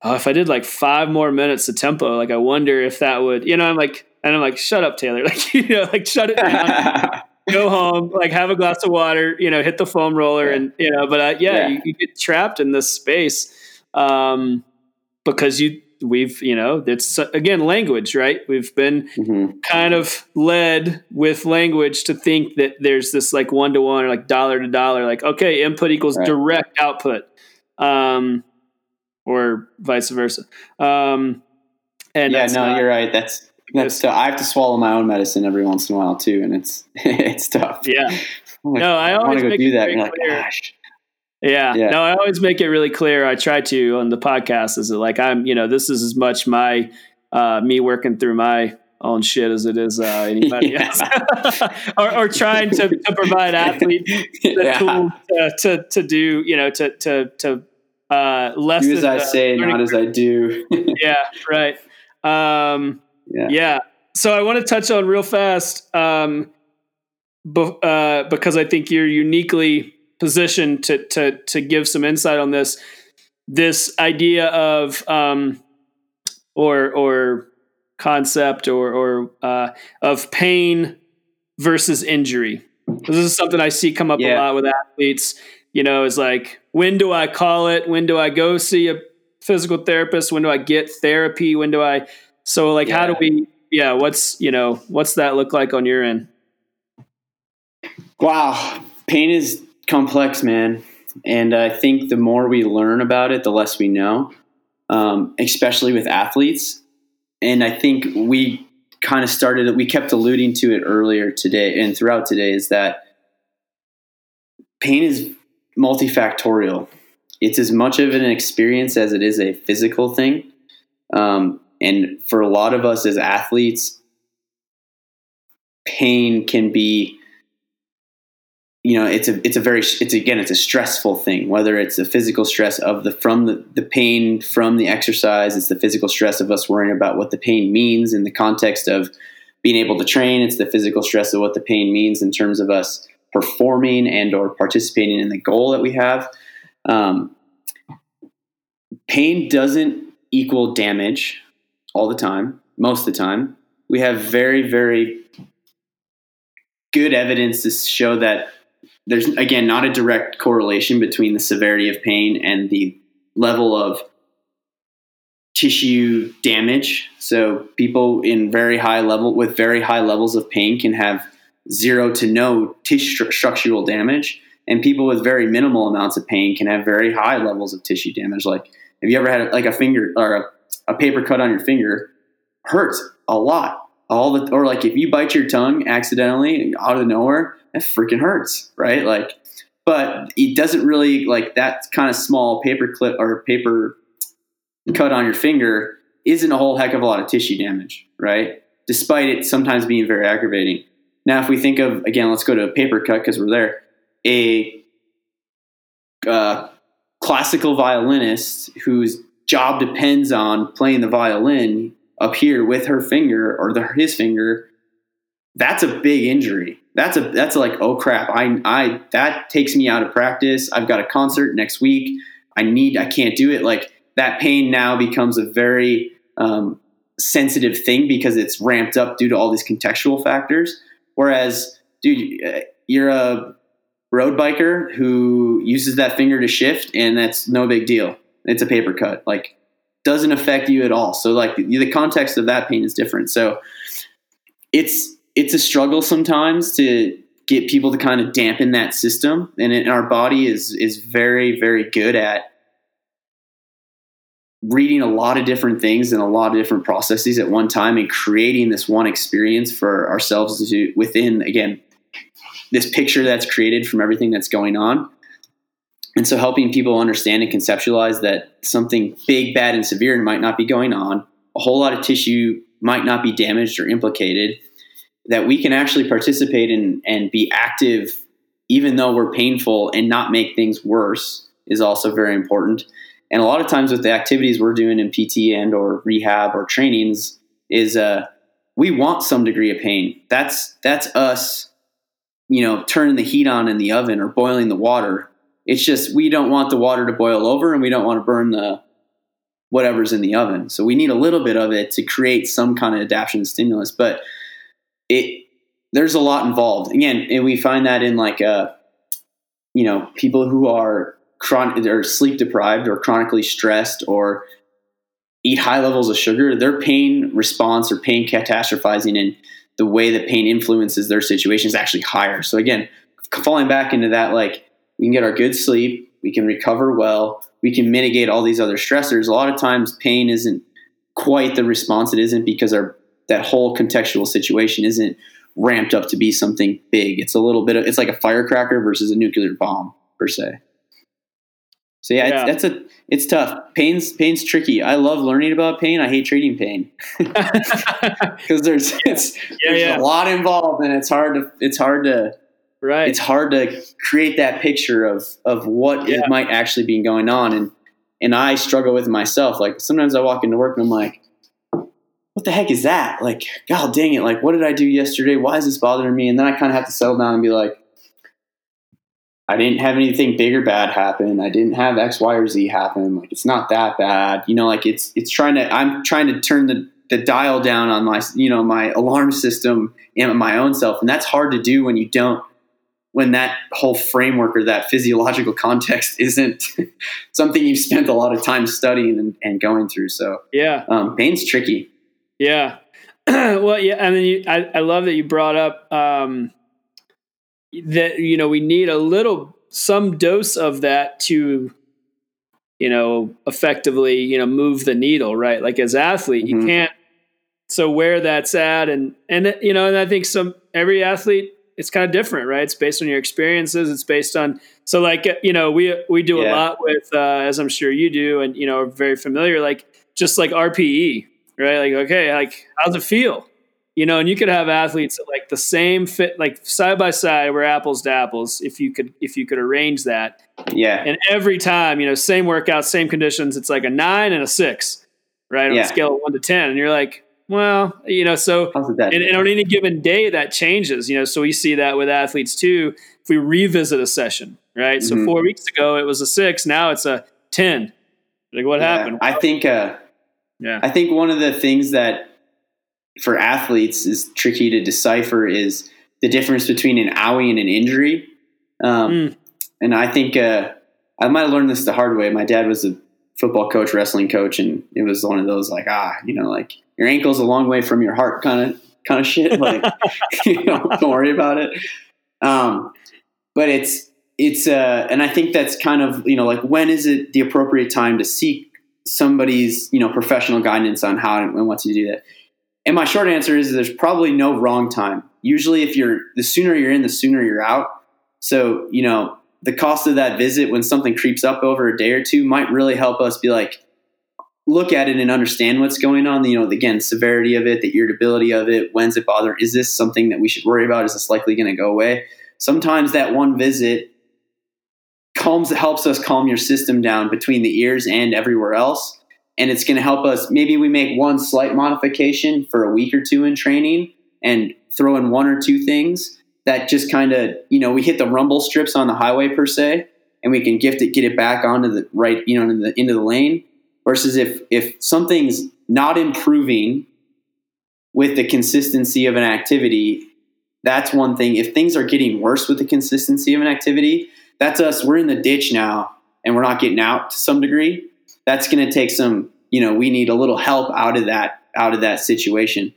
Speaker 1: Oh, if I did like five more minutes of tempo, like I wonder if that would, you know, I'm like, and I'm like, shut up, Taylor. Like, you know, like shut it down. go home, like have a glass of water, you know, hit the foam roller, yeah. and you know. But uh, yeah, yeah. You, you, get trapped in this space um, because you we've you know it's again language right we've been mm-hmm. kind of led with language to think that there's this like one to one or like dollar to dollar like okay input equals right. direct output um or vice versa um
Speaker 2: and yeah no not, you're right that's that's tough. I have to swallow my own medicine every once in a while too and it's it's tough
Speaker 1: yeah like, no I always I to go do that like, gosh yeah. yeah. No, I always make it really clear. I try to on the podcast is that like I'm, you know, this is as much my uh, me working through my own shit as it is uh, anybody yeah. else, or, or, trying to, to provide athletes the yeah. tool to, to, to do, you know, to to to uh, less
Speaker 2: do as I say, not as I do.
Speaker 1: yeah, right. Um, yeah. yeah. So I want to touch on real fast, um, be, uh, because I think you're uniquely positioned to to to give some insight on this this idea of um, or or concept or or uh, of pain versus injury. This is something I see come up yeah. a lot with athletes. You know, is like when do I call it? When do I go see a physical therapist? When do I get therapy? When do I? So like, yeah. how do we? Yeah, what's you know what's that look like on your end?
Speaker 2: Wow, pain is complex, man. And I think the more we learn about it, the less we know, um, especially with athletes. And I think we kind of started, we kept alluding to it earlier today and throughout today is that pain is multifactorial. It's as much of an experience as it is a physical thing. Um, and for a lot of us as athletes, pain can be you know it's a it's a very it's again it's a stressful thing whether it's the physical stress of the from the, the pain from the exercise it's the physical stress of us worrying about what the pain means in the context of being able to train it's the physical stress of what the pain means in terms of us performing and or participating in the goal that we have. Um, pain doesn't equal damage all the time most of the time we have very very good evidence to show that there's again not a direct correlation between the severity of pain and the level of tissue damage. So people in very high level with very high levels of pain can have zero to no tissue structural damage, and people with very minimal amounts of pain can have very high levels of tissue damage. Like, have you ever had like a finger or a, a paper cut on your finger? Hurts a lot. All the or like if you bite your tongue accidentally out of nowhere, it freaking hurts, right? Like, but it doesn't really like that kind of small paper clip or paper cut on your finger isn't a whole heck of a lot of tissue damage, right? Despite it sometimes being very aggravating. Now, if we think of again, let's go to a paper cut because we're there. A uh, classical violinist whose job depends on playing the violin up here with her finger or the, his finger, that's a big injury, that's a that's like oh crap I I that takes me out of practice. I've got a concert next week. I need I can't do it. Like that pain now becomes a very um, sensitive thing because it's ramped up due to all these contextual factors. Whereas, dude, uh, you're a road biker who uses that finger to shift, and that's no big deal. It's a paper cut. Like doesn't affect you at all. So like the context of that pain is different. So it's it's a struggle sometimes to get people to kind of dampen that system and, it, and our body is is very very good at reading a lot of different things and a lot of different processes at one time and creating this one experience for ourselves to within again this picture that's created from everything that's going on and so helping people understand and conceptualize that something big bad and severe might not be going on a whole lot of tissue might not be damaged or implicated that we can actually participate in and be active even though we're painful and not make things worse is also very important. And a lot of times with the activities we're doing in PT and or rehab or trainings is uh, we want some degree of pain. That's that's us, you know, turning the heat on in the oven or boiling the water. It's just we don't want the water to boil over and we don't want to burn the whatever's in the oven. So we need a little bit of it to create some kind of adaptation stimulus. But it there's a lot involved. Again, and we find that in like uh, you know, people who are chronic or sleep deprived or chronically stressed or eat high levels of sugar, their pain response or pain catastrophizing and the way that pain influences their situation is actually higher. So again, falling back into that, like we can get our good sleep, we can recover well, we can mitigate all these other stressors. A lot of times, pain isn't quite the response it isn't because our that whole contextual situation isn't ramped up to be something big. It's a little bit of it's like a firecracker versus a nuclear bomb per se. So yeah, yeah. It's, that's a it's tough. Pain's pain's tricky. I love learning about pain. I hate treating pain because there's it's yeah, there's yeah. a lot involved and it's hard to it's hard to
Speaker 1: right
Speaker 2: it's hard to create that picture of of what yeah. might actually be going on and and I struggle with myself. Like sometimes I walk into work and I'm like, what the heck is that? Like, God dang it! Like, what did I do yesterday? Why is this bothering me? And then I kind of have to settle down and be like, I didn't have anything big or bad happen. I didn't have X, Y, or Z happen. Like, it's not that bad. You know, like it's it's trying to. I'm trying to turn the the dial down on my you know my alarm system and my own self, and that's hard to do when you don't when that whole framework or that physiological context isn't something you've spent a lot of time studying and, and going through. So
Speaker 1: yeah,
Speaker 2: um, pain's tricky.
Speaker 1: Yeah. well, yeah, and then you, I, I love that you brought up um, that you know we need a little some dose of that to you know effectively you know move the needle right like as athlete mm-hmm. you can't so where that's at and and you know and i think some every athlete it's kind of different, right? It's based on your experiences. It's based on so like you know we we do yeah. a lot with uh, as I'm sure you do, and you know are very familiar like just like RPE, right? Like okay, like how's it feel? You know, and you could have athletes at like the same fit, like side by side, we're apples to apples. If you could, if you could arrange that,
Speaker 2: yeah.
Speaker 1: And every time, you know, same workout, same conditions, it's like a nine and a six, right? On yeah. a scale of one to ten, and you're like, well, you know, so and, and, on any given day that changes, you know, so we see that with athletes too. If we revisit a session, right? Mm-hmm. So four weeks ago it was a six, now it's a ten. Like what yeah, happened?
Speaker 2: I think, uh, yeah, I think one of the things that for athletes is tricky to decipher is the difference between an owie and an injury. Um, mm. And I think uh, I might have learned this the hard way. My dad was a football coach, wrestling coach, and it was one of those like, ah, you know, like your ankle's a long way from your heart kind of kind of shit. Like, you know, don't worry about it. Um, but it's it's uh, and I think that's kind of you know like when is it the appropriate time to seek somebody's you know professional guidance on how and what to do that. And my short answer is there's probably no wrong time. Usually, if you're the sooner you're in, the sooner you're out. So you know the cost of that visit when something creeps up over a day or two might really help us be like look at it and understand what's going on. You know, again, severity of it, the irritability of it, when's it bother? Is this something that we should worry about? Is this likely going to go away? Sometimes that one visit calms helps us calm your system down between the ears and everywhere else. And it's going to help us. Maybe we make one slight modification for a week or two in training and throw in one or two things that just kind of, you know, we hit the rumble strips on the highway per se, and we can gift it, get it back onto the right, you know, into the, into the lane versus if if something's not improving with the consistency of an activity that's one thing. If things are getting worse with the consistency of an activity that's us. We're in the ditch now and we're not getting out to some degree. That's going to take some you know we need a little help out of that out of that situation.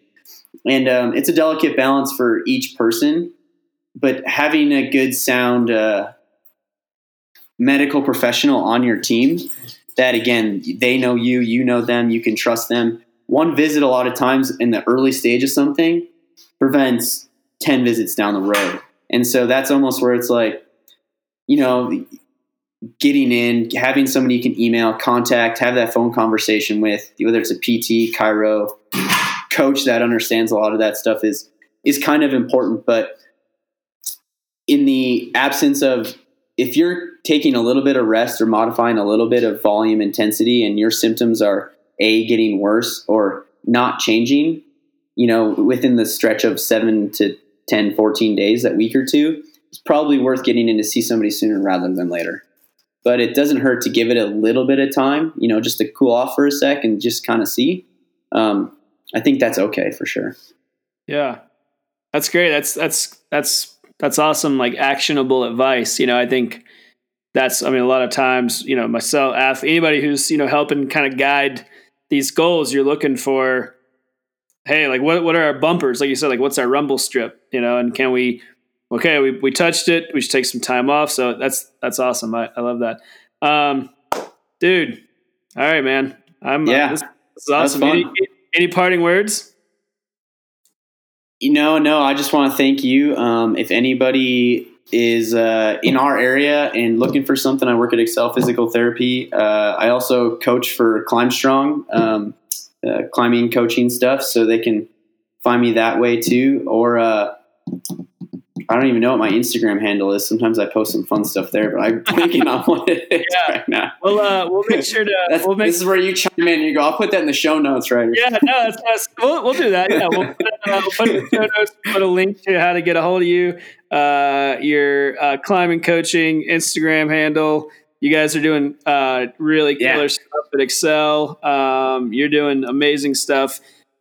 Speaker 2: And um, it's a delicate balance for each person but having a good sound uh, medical professional on your team that again, they know you, you know them, you can trust them. One visit, a lot of times in the early stage of something, prevents 10 visits down the road. And so that's almost where it's like, you know, getting in, having somebody you can email, contact, have that phone conversation with, whether it's a PT, chiro, coach that understands a lot of that stuff is is kind of important. But in the absence of if you're taking a little bit of rest or modifying a little bit of volume intensity and your symptoms are a getting worse or not changing you know within the stretch of 7 to 10 14 days that week or two it's probably worth getting in to see somebody sooner rather than later. But it doesn't hurt to give it a little bit of time you know just to cool off for a sec and just kind of see. Um, i think that's okay for sure.
Speaker 1: Yeah. That's great. That's that's that's that's awesome like actionable advice. You know i think that's i mean a lot of times you know myself anybody who's you know helping kind of guide these goals, you're looking for, hey, like what what are our bumpers? Like you said, like what's our rumble strip, you know, and can we okay, we, we touched it, we should take some time off. So that's that's awesome. I, I love that. Um dude. All right, man. I'm
Speaker 2: Yeah.
Speaker 1: uh, this, this is awesome. Any, any parting words?
Speaker 2: You know, no, I just want to thank you. Um, if anybody is uh, in our area and looking for something, I work at Excel Physical Therapy. Uh, I also coach for Climb Strong, um, uh, climbing coaching stuff, so they can find me that way too. Or uh, I don't even know what my Instagram handle is. Sometimes I post some fun stuff there, but I'm blanking on what it is
Speaker 1: Yeah.
Speaker 2: right now.
Speaker 1: We'll uh, we'll make sure to we'll make
Speaker 2: this is where you chime in. You go. I'll put that in the show notes, right?
Speaker 1: yeah, no, that's, that's we'll, we'll do that. Yeah, we'll put, uh, we'll put in the show notes, put a link to how to get a hold of you, uh, your uh, climbing coaching Instagram handle. You guys are doing uh, really
Speaker 2: Yeah.
Speaker 1: killer stuff at Excel. Um, you're doing amazing stuff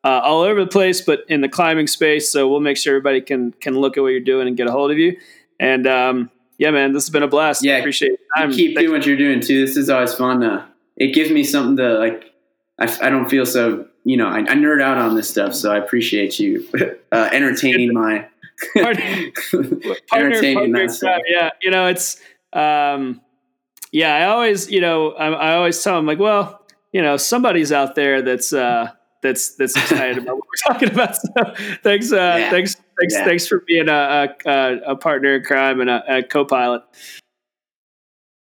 Speaker 1: uh, all over the place, but in the climbing space. So we'll make sure everybody can can look at what you're doing and get a hold of you. And um, yeah, man, this has been a blast.
Speaker 2: Yeah,
Speaker 1: appreciate your time.
Speaker 2: keep
Speaker 1: Thank-
Speaker 2: doing what you're doing too. This is always fun. Uh, it gives me something to like. I, I don't feel so. You know, I, I nerd out on this stuff, so I appreciate you uh, entertaining my
Speaker 1: partner,
Speaker 2: entertaining
Speaker 1: partner
Speaker 2: that stuff.
Speaker 1: Yeah, you know, it's um, yeah. I always, you know, I, I always tell them like, well, you know, somebody's out there that's uh, that's that's excited about what we're talking about. So thanks, uh,
Speaker 2: Yeah.
Speaker 1: thanks, thanks,
Speaker 2: Yeah.
Speaker 1: thanks for being a, a, a partner in crime and a, a co-pilot.